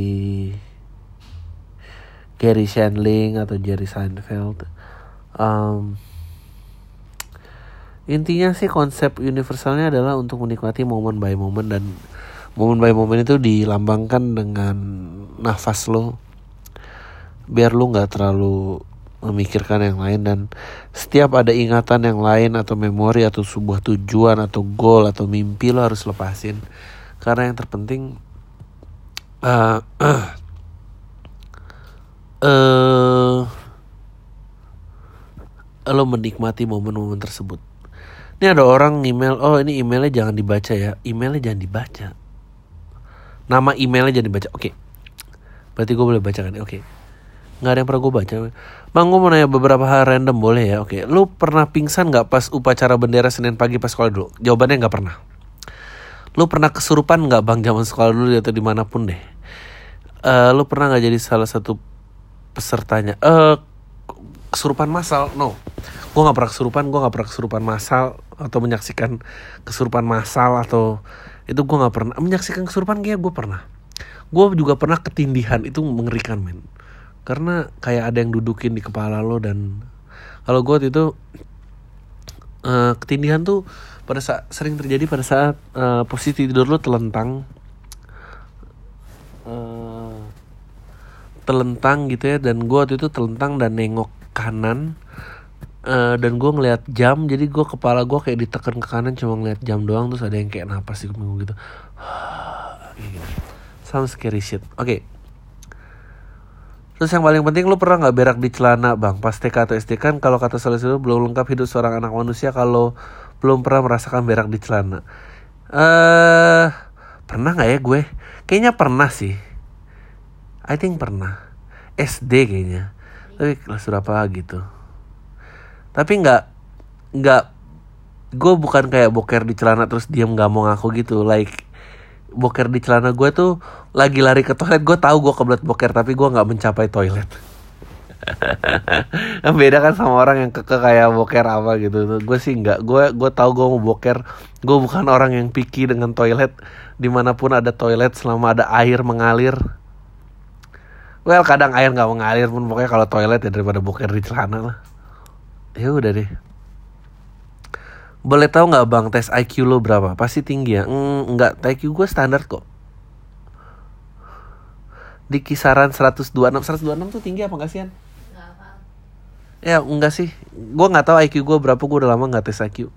Gary Shandling atau Jerry Seinfeld. Um, intinya sih konsep universalnya adalah untuk menikmati momen by momen dan momen by momen itu dilambangkan dengan nafas lo. Biar lo nggak terlalu memikirkan yang lain dan setiap ada ingatan yang lain atau memori atau sebuah tujuan atau goal atau mimpi lo harus lepasin. Karena yang terpenting uh, uh, uh, lo menikmati momen-momen tersebut. Ini ada orang email, oh ini emailnya jangan dibaca ya, emailnya jangan dibaca. Nama emailnya jangan dibaca, oke. Okay. Berarti gue boleh baca kan? Oke. Okay. Nggak ada yang pernah gue baca. Bang, gue mau nanya beberapa hal random boleh ya? Oke. Okay. Lo pernah pingsan nggak pas upacara bendera Senin pagi pas sekolah dulu? Jawabannya nggak pernah. Lo pernah kesurupan nggak bang zaman sekolah dulu atau di mana pun deh? Uh, lo pernah nggak jadi salah satu pesertanya. Eh kesurupan massal no. Gue nggak pernah kesurupan gue nggak pernah kesurupan massal atau menyaksikan kesurupan massal atau itu gue nggak pernah. Menyaksikan kesurupan kayak gue pernah. Gue juga pernah ketindihan itu mengerikan men. Karena kayak ada yang dudukin di kepala lo dan kalau gue itu uh, ketindihan tuh pada saat sering terjadi pada saat uh, posisi tidur lo telentang telentang gitu ya dan gue waktu itu telentang dan nengok kanan uh, dan gue ngeliat jam jadi gue kepala gue kayak ditekan ke kanan cuma ngeliat jam doang terus ada yang kayak napas di kuping gitu sama scary shit oke okay. Terus yang paling penting lu pernah nggak berak di celana bang pas TK atau SD kan kalau kata solusi itu belum lengkap hidup seorang anak manusia kalau belum pernah merasakan berak di celana. Eh uh, pernah nggak ya gue? Kayaknya pernah sih. I think pernah. SD kayaknya. Tapi kelas berapa gitu. Tapi nggak nggak gue bukan kayak boker di celana terus diam nggak mau ngaku gitu. Like boker di celana gue tuh lagi lari ke toilet gue tahu gue kebelet boker tapi gue nggak mencapai toilet. Beda kan sama orang yang keke kayak boker apa gitu. Gue sih nggak gue gue tahu gue mau boker. Gue bukan orang yang picky dengan toilet. Di mana pun ada toilet selama ada air mengalir well kadang air nggak mengalir pun pokoknya kalau toilet ya daripada boker di celana lah. Ya udah deh. Boleh tahu nggak bang tes IQ lo berapa? Pasti tinggi ya? Mm, nggak. IQ gue standar kok. Di kisaran 126 126 tuh tinggi apa nggak sih An? Ya enggak sih. Gue nggak tahu IQ gue berapa Gue udah lama nggak tes IQ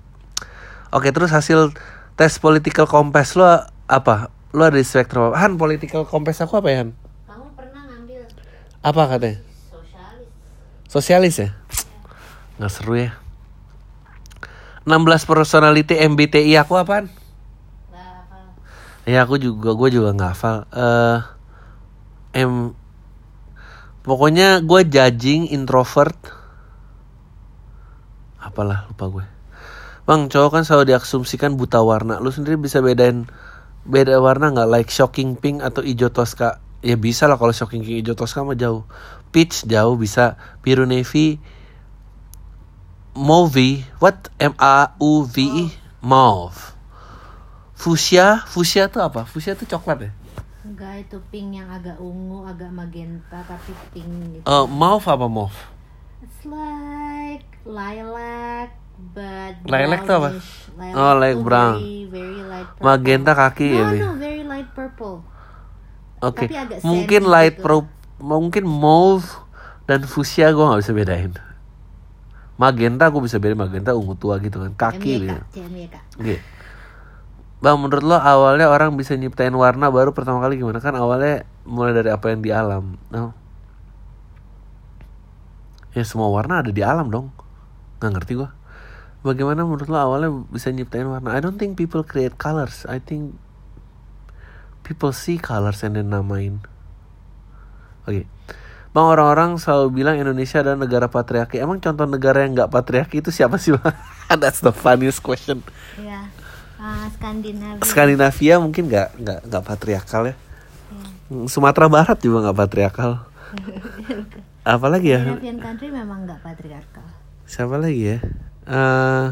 Oke terus hasil tes political compass lo apa? Lo ada di spektrum apa? Han political compass aku apa ya Han? Apa katanya? sosialis? Ya? Nggak seru ya 16 personality MBTI aku apaan? Ya aku juga gue juga nggak hafal. Eh M pokoknya gue judging introvert. Apalah lupa gue. Bang cowok kan selalu diasumsikan buta warna. Lu sendiri bisa bedain beda warna nggak like shocking pink atau hijau toska? Ya bisa lah kalau shocking pink hijau toska mah jauh. Peach jauh bisa. Biru navy. Mauve. What? M A U V E. Mauve. Fuchsia, fuchsia tuh apa? Fuchsia tuh coklat ya? Enggak itu pink yang agak ungu, agak magenta tapi pink gitu. Eh, mauve apa mauve? It's like lilac but Lilac tuh apa? brownish. Lilac Oh, like brown. Very, very light purple. Magenta kaki no, ini. no, very light purple. Oke. Agak Mungkin light gitu. pro mungkin mauve dan fuchsia gue nggak bisa bedain. Magenta gue bisa bedain magenta ungu tua gitu kan. Kaki gitu. Oke. Bang menurut lo awalnya orang bisa nyiptain warna baru pertama kali gimana kan awalnya mulai dari apa yang di alam. No. Ya semua warna ada di alam dong. Nggak ngerti gua. Bagaimana menurut lo awalnya bisa nyiptain warna? I don't think people create colors. I think people see colors and then namain. Oke. Bang orang-orang selalu bilang Indonesia adalah negara patriarki. Emang contoh negara yang nggak patriarki itu siapa sih bang? That's the funniest question. Ya. Ah, Skandinavia. Skandinavia mungkin nggak nggak nggak patriarkal ya. Hmm, Sumatera Barat juga nggak patriarkal. Apalagi ya? Country memang nggak patriarkal. Siapa lagi ya? Eh,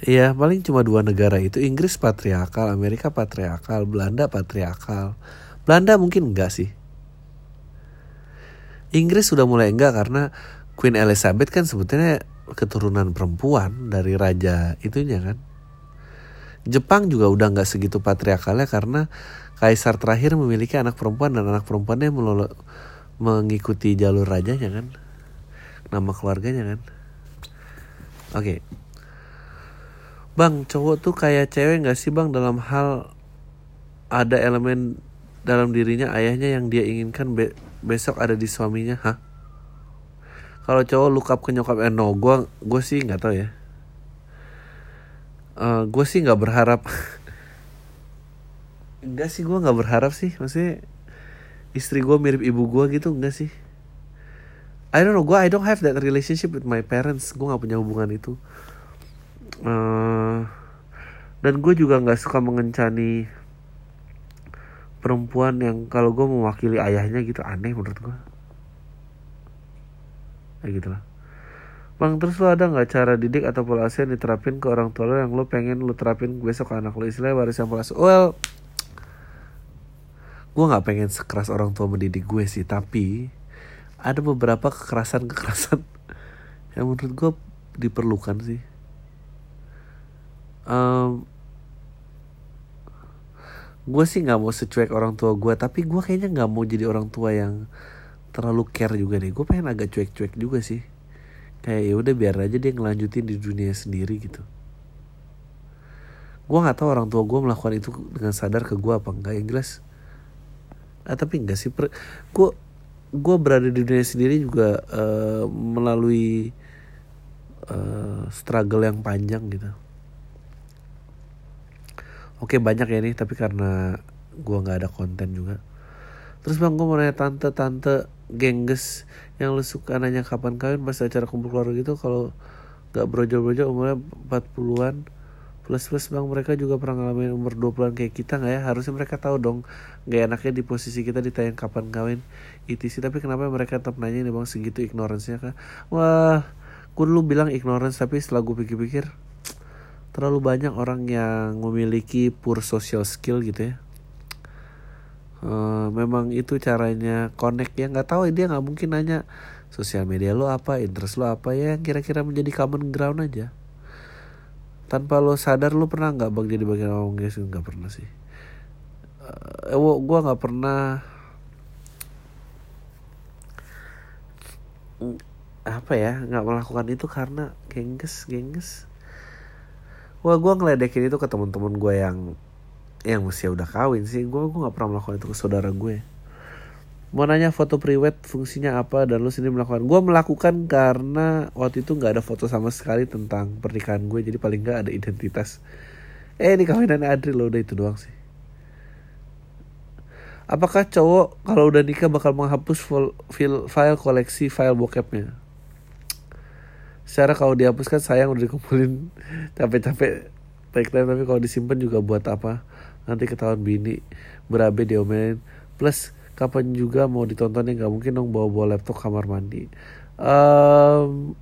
Iya paling cuma dua negara itu Inggris patriarkal, Amerika patriarkal, Belanda patriarkal. Belanda mungkin enggak sih. Inggris sudah mulai enggak karena Queen Elizabeth kan sebetulnya keturunan perempuan dari raja itunya kan. Jepang juga udah nggak segitu patriarkalnya karena kaisar terakhir memiliki anak perempuan dan anak perempuannya melolo- mengikuti jalur rajanya kan. Nama keluarganya kan. Oke. Bang, cowok tuh kayak cewek nggak sih bang dalam hal ada elemen dalam dirinya ayahnya yang dia inginkan be- besok ada di suaminya, hah? Kalau cowok look up ke nyokap, eh no, gue gue sih nggak tahu ya. Eh gue sih nggak berharap. enggak sih gue nggak berharap sih, maksudnya istri gue mirip ibu gue gitu enggak sih? I don't know, gue I don't have that relationship with my parents, gue nggak punya hubungan itu. Eh, dan gue juga nggak suka mengencani perempuan yang kalau gue mewakili ayahnya gitu aneh menurut gue kayak gitu lah. Bang terus lo ada nggak cara didik atau pola asuh yang diterapin ke orang tua lo yang lo pengen lo terapin besok ke anak lo? Istilahnya warisan pola asuh. Well gue nggak pengen sekeras orang tua mendidik gue sih tapi ada beberapa kekerasan kekerasan yang menurut gue diperlukan sih Em, gue sih nggak mau secuek orang tua gue tapi gue kayaknya nggak mau jadi orang tua yang terlalu care juga nih gue pengen agak cuek-cuek juga sih. Kayak ya udah biar aja dia ngelanjutin di dunia sendiri gitu. Gue nggak tahu orang tua gue melakukan itu dengan sadar ke gue apa enggak yang jelas. Ah tapi enggak sih per- gue gue berada di dunia sendiri juga eh, melalui eh, struggle yang panjang gitu Oke banyak ya nih tapi karena gua nggak ada konten juga. Terus bang gue mau nanya tante-tante gengges yang lu suka nanya kapan kawin pas acara kumpul keluarga gitu kalau nggak brojol-brojol umurnya 40-an plus plus bang mereka juga pernah ngalamin umur 20-an kayak kita nggak ya? Harusnya mereka tahu dong gak enaknya di posisi kita ditanya kapan kawin itu sih. Tapi kenapa mereka tetap nanya nih bang segitu ignorance-nya kan wah gue dulu bilang ignorance tapi setelah gue pikir-pikir terlalu banyak orang yang memiliki poor social skill gitu ya. Uh, memang itu caranya connect ya. Nggak tahu dia nggak mungkin nanya sosial media lo apa? Interest lo apa? Ya kira-kira menjadi common ground aja. Tanpa lo sadar lo pernah nggak bang jadi bagian orang guys? Nggak pernah sih. Uh, gue nggak pernah. Apa ya nggak melakukan itu karena gengges gengges wah gue ngeledekin itu ke teman-teman gue yang yang usia udah kawin sih. Gue gue nggak pernah melakukan itu ke saudara gue. Mau nanya foto priwet fungsinya apa dan lu sendiri melakukan? Gue melakukan karena waktu itu nggak ada foto sama sekali tentang pernikahan gue. Jadi paling nggak ada identitas. Eh ini kawinan Adri lo udah itu doang sih. Apakah cowok kalau udah nikah bakal menghapus file, file koleksi file bokepnya secara kalau dihapuskan sayang udah dikumpulin capek-capek tagline tapi kalau disimpan juga buat apa? Nanti ketahuan bini berabe diomelin. Plus kapan juga mau ditontonnya nggak mungkin dong bawa-bawa laptop kamar mandi. Um,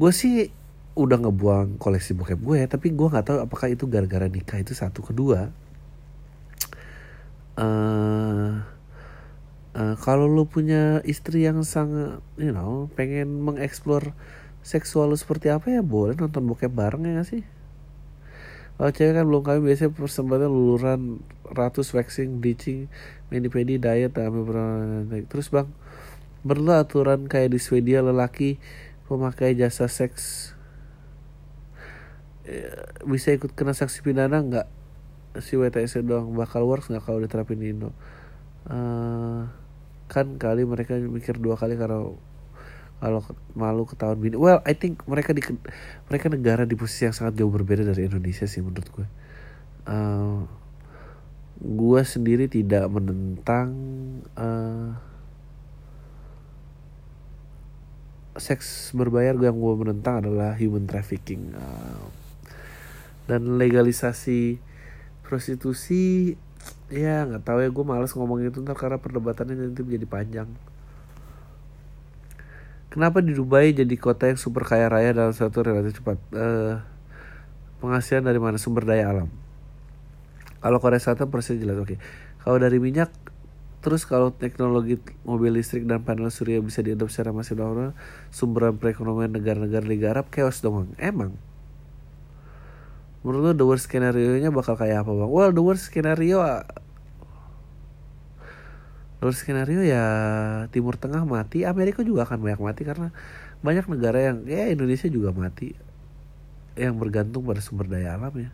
gue sih udah ngebuang koleksi bokep gue tapi gue nggak tahu apakah itu gara-gara nikah itu satu kedua. Uh, uh, kalau lu punya istri yang sangat you know pengen mengeksplor seksual lu seperti apa ya boleh nonton bokep bareng ya gak sih? Kalau cewek kan belum kawin biasanya persembahan luluran ratus waxing bleaching mani pedi diet terus bang perlu aturan kayak di Swedia lelaki pemakai jasa seks eh, bisa ikut kena saksi pidana nggak? Si WTS doang bakal works nggak kalau diterapin di Indo? Uh, kan kali mereka mikir dua kali karena kalau malu ketahuan bini. Well I think mereka di mereka negara di posisi yang sangat jauh berbeda dari Indonesia sih menurut gue. Uh, gue sendiri tidak menentang uh, seks berbayar. Yang gue menentang adalah human trafficking. Uh, dan legalisasi prostitusi ya nggak tahu ya gue males ngomong itu ntar karena perdebatannya nanti menjadi panjang Kenapa di Dubai jadi kota yang super kaya raya dalam satu relatif cepat? Uh, penghasilan dari mana? Sumber daya alam. Kalau Korea Selatan persis jelas oke. Okay. Kalau dari minyak, terus kalau teknologi mobil listrik dan panel surya bisa diadopsi secara masif dalam sumber perekonomian negara-negara Liga Arab chaos dong Emang. Menurut lo the worst skenario nya bakal kayak apa bang? Well the worst skenario Lalu skenario ya Timur Tengah mati, Amerika juga akan banyak mati karena banyak negara yang ya Indonesia juga mati yang bergantung pada sumber daya alam ya.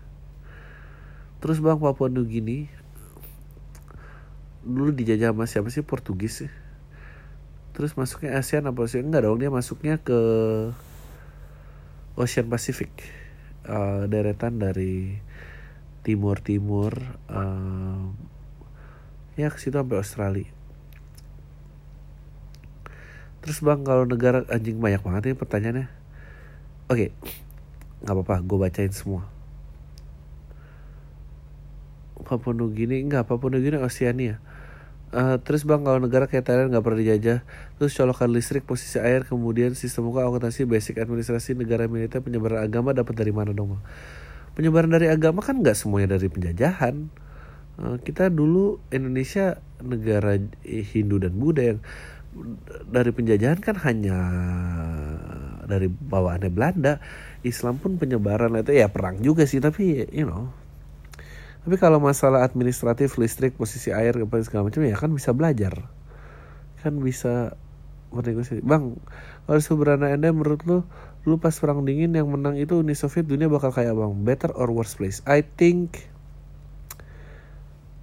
Terus Bang Papua New Guinea dulu dijajah sama siapa sih Portugis sih. Terus masuknya ASEAN apa sih? Enggak dong, dia masuknya ke Ocean Pacific. Uh, deretan dari timur-timur uh, ya ke situ sampai Australia. Terus bang kalau negara anjing banyak banget ya pertanyaannya. Oke okay. nggak apa-apa gue bacain semua. Papua Nugini enggak Papua Nugini Oceania Uh, terus bang kalau negara kayak Thailand nggak pernah dijajah terus colokan listrik posisi air kemudian sistem muka akuntansi basic administrasi negara militer penyebaran agama dapat dari mana dong penyebaran dari agama kan nggak semuanya dari penjajahan. Uh, kita dulu Indonesia negara Hindu dan Buddha yang dari penjajahan kan hanya dari bawaannya Belanda. Islam pun penyebaran itu ya perang juga sih tapi you know tapi kalau masalah administratif listrik posisi air apa segala macam ya kan bisa belajar. Kan bisa bernegosiasi bang kalau sebenarnya anda menurut lu lu pas perang dingin yang menang itu Uni Soviet dunia bakal kayak bang? Better or worse place? I think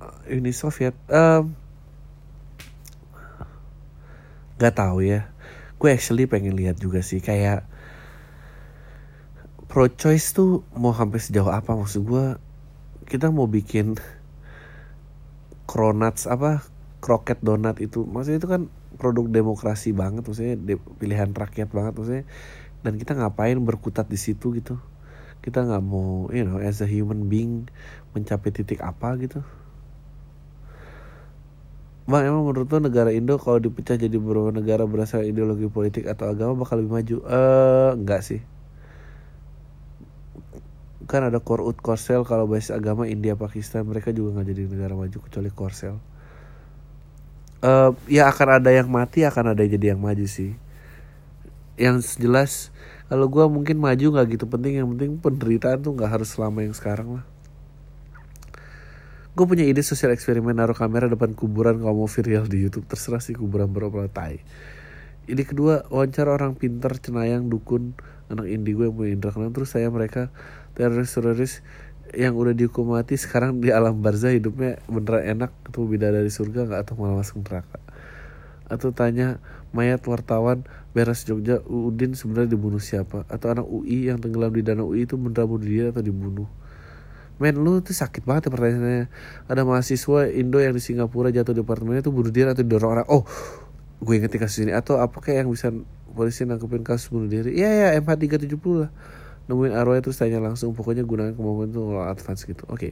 uh, Uni Soviet um, nggak tahu ya. Gue actually pengen lihat juga sih kayak pro choice tuh mau sampai sejauh apa maksud gue kita mau bikin cronuts apa kroket donat itu maksudnya itu kan produk demokrasi banget maksudnya pilihan rakyat banget maksudnya dan kita ngapain berkutat di situ gitu kita nggak mau you know as a human being mencapai titik apa gitu Bang emang menurut lo negara Indo kalau dipecah jadi beberapa negara berasal ideologi politik atau agama bakal lebih maju? Eh uh, enggak sih. Kan ada Korut Korsel kalau basis agama India Pakistan mereka juga nggak jadi negara maju kecuali Korsel. Uh, ya akan ada yang mati akan ada yang jadi yang maju sih. Yang jelas kalau gue mungkin maju nggak gitu penting yang penting penderitaan tuh nggak harus selama yang sekarang lah gue punya ide sosial eksperimen naruh kamera depan kuburan kalau mau viral di YouTube terserah sih kuburan berapa tai ide kedua wawancara orang pintar cenayang dukun anak indigo yang punya indra terus saya mereka teroris-teroris yang udah dihukum mati sekarang di alam barzah hidupnya beneran enak ketemu bidadari surga nggak? Atau malah masuk neraka? Atau tanya mayat wartawan beres Jogja Udin sebenarnya dibunuh siapa? Atau anak UI yang tenggelam di danau UI itu beneran bunuh diri atau dibunuh? Men lu tuh sakit banget ya pertanyaannya. Ada mahasiswa Indo yang di Singapura jatuh di apartemennya tuh bunuh diri atau didorong orang? Oh gue inget kasus ini. Atau apa kayak yang bisa polisi nangkepin kasus bunuh diri? Iya ya MH370 lah Nemuin arwah terus tanya langsung Pokoknya gunakan kemampuan itu advance gitu Oke okay.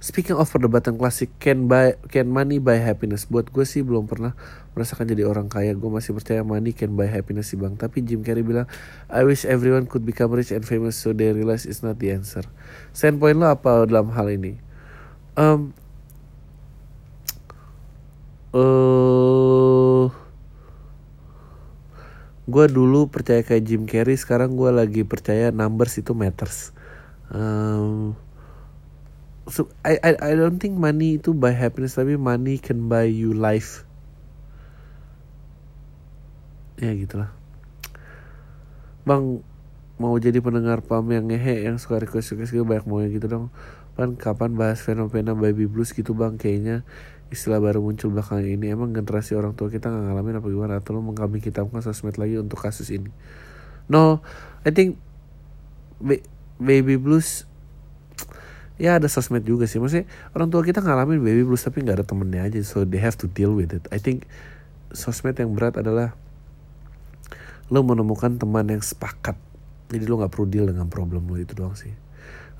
Speaking of perdebatan klasik, can buy can money buy happiness? Buat gue sih belum pernah merasakan jadi orang kaya. Gue masih percaya money can buy happiness sih bang. Tapi Jim Carrey bilang, I wish everyone could become rich and famous so they realize it's not the answer. Standpoint lo apa dalam hal ini? Um, uh, gue dulu percaya kayak Jim Carrey, sekarang gue lagi percaya numbers itu matters. Um, so I, I I don't think money itu buy happiness tapi money can buy you life. Ya gitulah. Bang mau jadi pendengar pam yang ngehe yang suka request request gitu banyak mau gitu dong. Pan kapan bahas fenomena baby blues gitu bang? Kayaknya istilah baru muncul belakangan ini emang generasi orang tua kita nggak ngalamin apa gimana? Atau lo mengkambing hitamkan sosmed lagi untuk kasus ini? No I think baby blues ya ada sosmed juga sih. Maksudnya orang tua kita ngalamin baby blues tapi nggak ada temennya aja so they have to deal with it. I think sosmed yang berat adalah lo menemukan teman yang sepakat. Jadi lo nggak perlu deal dengan problem lo itu doang sih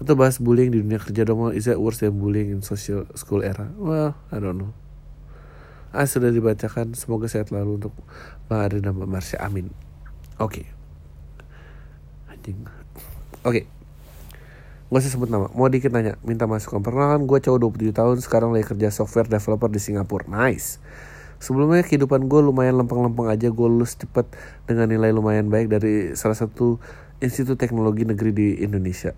atau bahas bullying di dunia kerja dong is that worse than bullying in social school era? Well I don't know. Ah sudah dibacakan. Semoga sehat lalu untuk Bang Adri dan Mbak Marsha. Amin. Oke. Okay. anjing. Oke. Okay. Gak usah sebut nama, mau dikit nanya, minta masukan Perkenalan gue cowok 27 tahun, sekarang lagi kerja software developer di Singapura. Nice. Sebelumnya kehidupan gue lumayan lempeng-lempeng aja. Gue lulus cepet dengan nilai lumayan baik dari salah satu institut teknologi negeri di Indonesia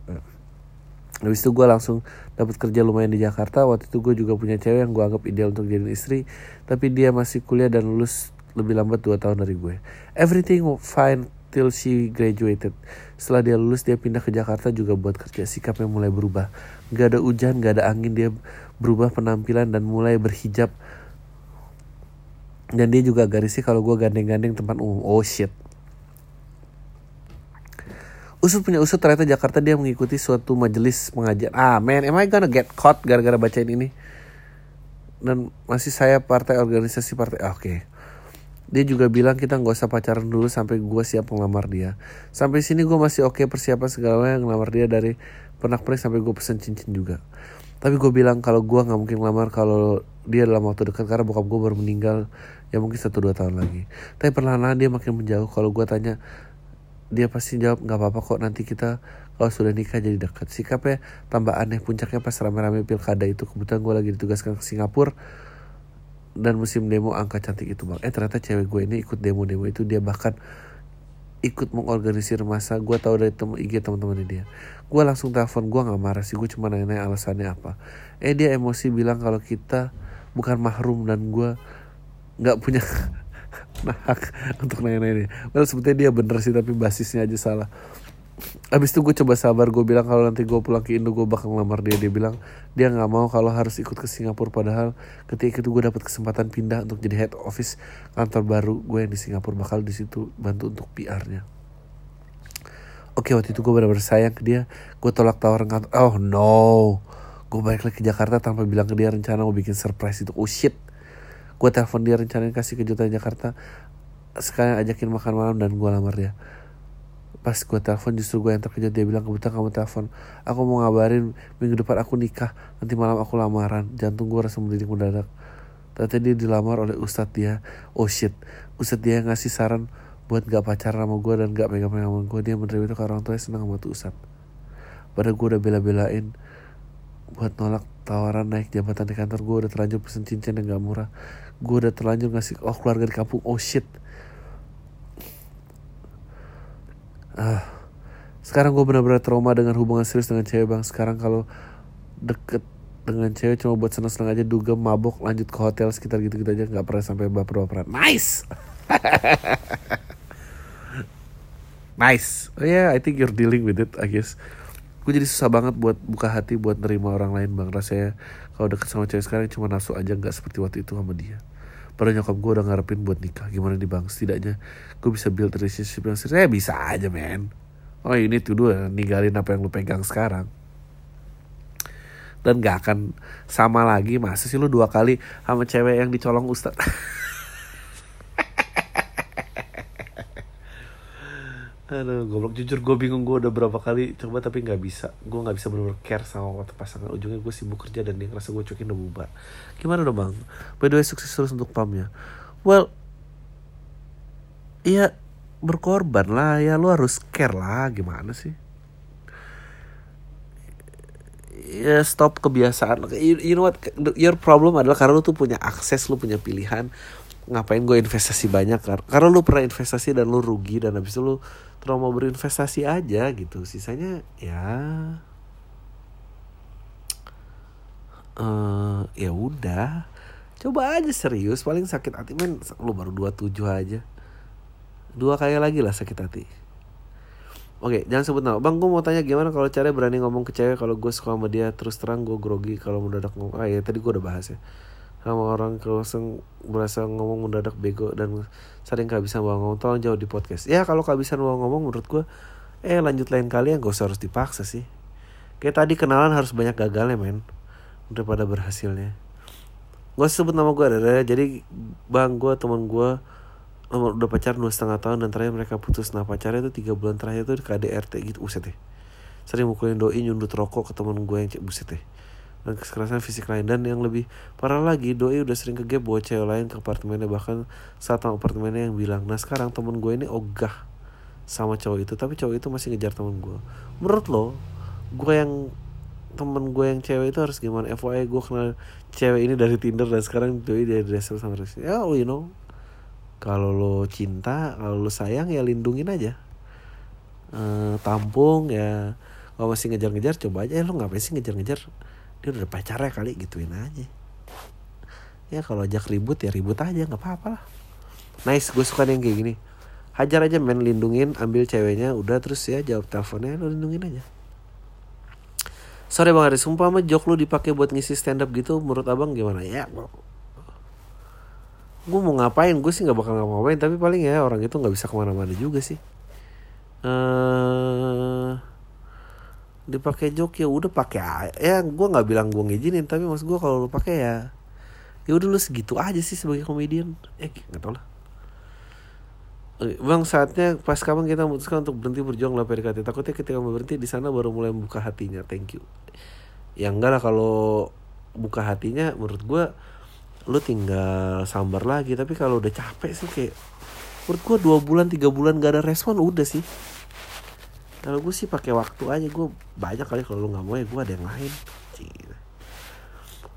Habis itu gue langsung dapat kerja lumayan di Jakarta Waktu itu gue juga punya cewek yang gue anggap ideal untuk jadi istri Tapi dia masih kuliah dan lulus lebih lambat 2 tahun dari gue Everything fine till she graduated. Setelah dia lulus dia pindah ke Jakarta juga buat kerja. Sikapnya mulai berubah. Gak ada hujan, gak ada angin dia berubah penampilan dan mulai berhijab. Dan dia juga garisnya kalau gue gandeng-gandeng tempat umum. Oh shit. Usut punya usut ternyata Jakarta dia mengikuti suatu majelis pengajian. Ah man, am I gonna get caught gara-gara bacain ini? Dan masih saya partai organisasi partai. Ah, Oke. Okay dia juga bilang kita nggak usah pacaran dulu sampai gue siap ngelamar dia sampai sini gue masih oke okay persiapan segala yang ngelamar dia dari pernak pernik sampai gue pesen cincin juga tapi gue bilang kalau gue nggak mungkin ngelamar kalau dia dalam waktu dekat karena bokap gue baru meninggal ya mungkin satu dua tahun lagi tapi perlahan-lahan dia makin menjauh kalau gue tanya dia pasti jawab nggak apa-apa kok nanti kita kalau sudah nikah jadi dekat. Sikapnya tambah aneh puncaknya pas rame-rame pilkada itu. Kebetulan gue lagi ditugaskan ke Singapura dan musim demo angka cantik itu bang. Eh ternyata cewek gue ini ikut demo-demo itu dia bahkan ikut mengorganisir masa. Gue tahu dari temu IG teman-teman dia. Gue langsung telepon gue nggak marah sih gue cuma nanya, alasannya apa. Eh dia emosi bilang kalau kita bukan mahrum dan gue nggak punya nah hak untuk nanya-nanya well sebetulnya dia bener sih tapi basisnya aja salah. Abis itu gue coba sabar gue bilang kalau nanti gue pulang ke Indo gue bakal ngelamar dia. Dia bilang dia nggak mau kalau harus ikut ke Singapura. Padahal ketika itu gue dapat kesempatan pindah untuk jadi head office kantor baru gue yang di Singapura. Bakal di situ bantu untuk PR-nya. Oke waktu itu gue benar-benar sayang ke dia. Gue tolak tawaran kantor. Oh no. Gue balik lagi ke Jakarta tanpa bilang ke dia rencana mau bikin surprise itu. Oh shit gue telepon dia rencananya kasih kejutan Jakarta. Sekalian ajakin makan malam dan gue lamar dia. Pas gue telepon justru gue yang terkejut. Dia bilang kebetulan kamu telepon. Aku mau ngabarin minggu depan aku nikah. Nanti malam aku lamaran. Jantung gue rasa mendidih mendadak. Ternyata dia dilamar oleh ustadz dia. Oh shit. Ustadz dia yang ngasih saran buat gak pacaran sama gue dan gak pegang-pegang sama gue dia menerima itu karena orang tuanya senang sama tuh ustadz. Padahal gue udah bela-belain buat nolak tawaran naik jabatan di kantor. Gue udah terlanjur pesen cincin yang gak murah gue udah terlanjur ngasih oh keluarga di kampung. Oh shit. Ah. Sekarang gue benar-benar trauma dengan hubungan serius dengan cewek bang. Sekarang kalau deket dengan cewek cuma buat seneng-seneng aja dugem mabok lanjut ke hotel sekitar gitu-gitu aja nggak pernah sampai baper-baperan. Nice! Nice. Oh yeah I think you're dealing with it I guess. Gue jadi susah banget buat buka hati buat nerima orang lain bang. Rasanya kalau deket sama cewek sekarang cuma nafsu aja nggak seperti waktu itu sama dia Padahal nyokap gue udah ngarepin buat nikah Gimana nih bang? Setidaknya gue bisa build relationship yang serius. Ya bisa aja men. Oh ini tuh dua Ninggalin apa yang lu pegang sekarang. Dan gak akan sama lagi Masa sih lu dua kali Sama cewek yang dicolong ustad Aduh, goblok. Jujur gue bingung gue udah berapa kali coba tapi nggak bisa. Gue nggak bisa bener-bener care sama waktu pasangan. Ujungnya gue sibuk kerja dan dia ngerasa gue cuekin udah bubar. Gimana dong bang? By the way sukses terus untuk pamnya. Well iya berkorban lah. Ya lu harus care lah. Gimana sih? Ya stop kebiasaan. You, you know what? Your problem adalah karena lu tuh punya akses lu punya pilihan ngapain gue investasi banyak karena lu pernah investasi dan lu rugi dan habis itu lu trauma berinvestasi aja gitu. Sisanya ya uh, ya udah. Coba aja serius paling sakit hati men lu baru 27 aja. Dua kali lagi lah sakit hati. Oke, jangan sebut nama. Bang, gue mau tanya gimana kalau cara berani ngomong ke cewek kalau gue suka sama dia terus terang gue grogi kalau mendadak ngomong. Ah ya, tadi gue udah bahas ya sama orang langsung merasa ngomong mendadak bego dan sering kehabisan bawa ngomong. Tolong jauh di podcast. Ya kalau kehabisan bawa ngomong menurut gue eh lanjut lain kali ya gak usah harus dipaksa sih. Kayak tadi kenalan harus banyak gagalnya men daripada berhasilnya. Gue sebut nama gue ada jadi bang gue teman gue udah pacar dua setengah tahun dan terakhir mereka putus. Nah pacarnya itu tiga bulan terakhir itu KDRT gitu uset deh. Sering mukulin doi nyundut rokok ke teman gue yang cek buset deh dan kekerasan fisik lain. Dan yang lebih parah lagi doi udah sering ke gap bawa cewek lain ke apartemennya bahkan saat apartemennya yang bilang nah sekarang temen gue ini ogah sama cowok itu tapi cowok itu masih ngejar temen gue. Menurut lo gue yang temen gue yang cewek itu harus gimana? FYI gue kenal cewek ini dari Tinder dan sekarang doi dari Dressel sama Rizky. Ya you know. Kalau lo cinta kalau lo sayang ya lindungin aja. Uh, tampung ya. Kalau masih ngejar-ngejar coba aja. Eh, lo ngapain sih ngejar-ngejar dia udah pacarnya kali gituin aja. Ya kalau ajak ribut ya ribut aja nggak apa-apa lah. Nice gue suka yang kayak gini. Hajar aja main lindungin ambil ceweknya udah terus ya jawab teleponnya lo lindungin aja. Sorry bang Aris sumpah mah jok lu dipakai buat ngisi stand up gitu menurut abang gimana? Ya gue mau ngapain? Gue sih nggak bakal ngapain tapi paling ya orang itu nggak bisa ke mana-mana juga sih. Uh, dipakai jok ya udah pakai ya gue nggak bilang gue ngizinin tapi maksud gue kalau lu pakai ya ya udah lu segitu aja sih sebagai komedian. Eh nggak tau lah. Bang saatnya pas kapan kita memutuskan untuk berhenti berjuang lah PDKT Takutnya ketika berhenti di sana baru mulai membuka hatinya. Thank you. Ya enggak lah kalau buka hatinya menurut gue Lu tinggal sambar lagi. Tapi kalau udah capek sih kayak Menurut gue dua bulan tiga bulan gak ada respon udah sih kalau gue sih pakai waktu aja gue banyak kali kalau lu nggak mau ya gue ada yang lain. Cina.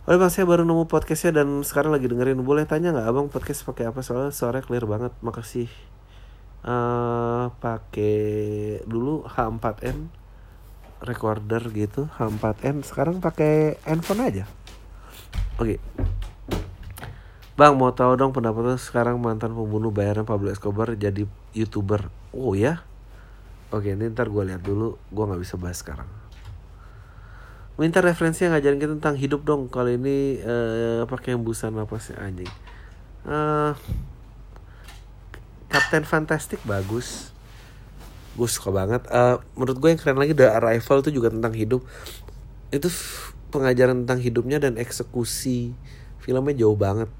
Oke bang saya baru nemu podcastnya dan sekarang lagi dengerin. Boleh tanya nggak abang podcast pakai apa? Soalnya suara clear banget. Makasih. Uh, pakai dulu H4n recorder gitu H4n sekarang pakai handphone aja. Oke. Okay. Bang mau tahu dong pendapatnya sekarang mantan pembunuh bayaran Pablo Escobar jadi youtuber? Oh ya Oke, ini ntar gue lihat dulu. Gue nggak bisa bahas sekarang. Minta referensi yang ngajarin kita tentang hidup dong. Kali ini uh, pakai busan apa sih anjing? Uh, Captain Fantastic bagus. Gue suka banget. Uh, menurut gue yang keren lagi The Arrival itu juga tentang hidup. Itu pengajaran tentang hidupnya dan eksekusi filmnya jauh banget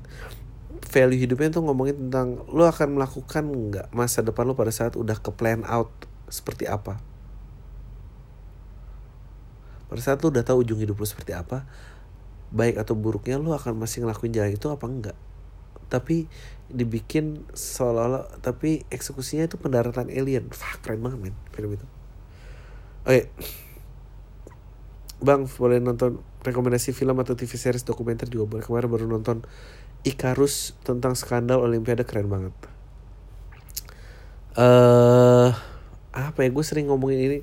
value hidupnya tuh ngomongin tentang lo akan melakukan nggak masa depan lo pada saat udah ke plan out seperti apa? Pada saat lu udah tahu ujung hidup lu seperti apa baik atau buruknya lu akan masih ngelakuin jalan itu apa enggak? Tapi dibikin seolah-olah tapi eksekusinya itu pendaratan alien. Wah, keren banget men film itu. Oke. Bang boleh nonton rekomendasi film atau TV series dokumenter juga boleh. Kemarin baru nonton Icarus tentang skandal Olimpiade keren banget. Eh uh, apa ya gue sering ngomongin ini.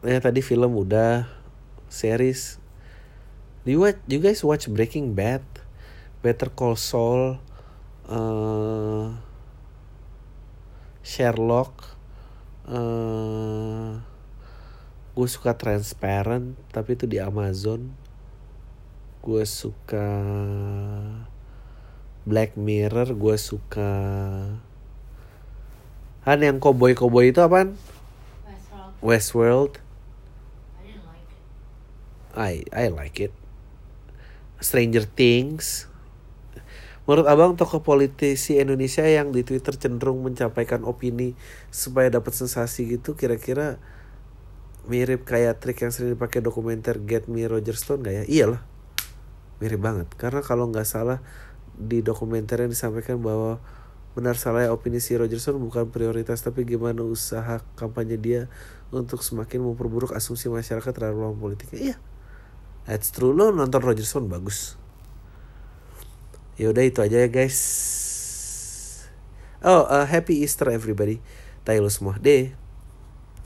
Ya tadi film udah series. Do you, watch, you guys watch Breaking Bad? Better Call Saul uh, Sherlock uh, gue suka Transparent tapi itu di Amazon. Gue suka Black Mirror gue suka Han yang cowboy itu apaan? Westworld. Westworld I didn't like it. I I like it. Stranger Things. Menurut abang tokoh politisi Indonesia yang di Twitter cenderung mencapaikan opini supaya dapat sensasi gitu kira-kira mirip kayak trik yang sering dipakai dokumenter Get Me Roger Stone gak ya? Iyalah, mirip banget. Karena kalau nggak salah di dokumenter yang disampaikan bahwa benar salahnya opini si Roger Stone bukan prioritas tapi gimana usaha kampanye dia untuk semakin memperburuk asumsi masyarakat terhadap lawan politiknya. Iya, that's true. Lo nonton Roger Stone bagus. Yaudah itu aja ya guys. Oh, uh, happy Easter everybody. Tayo semua. Deh.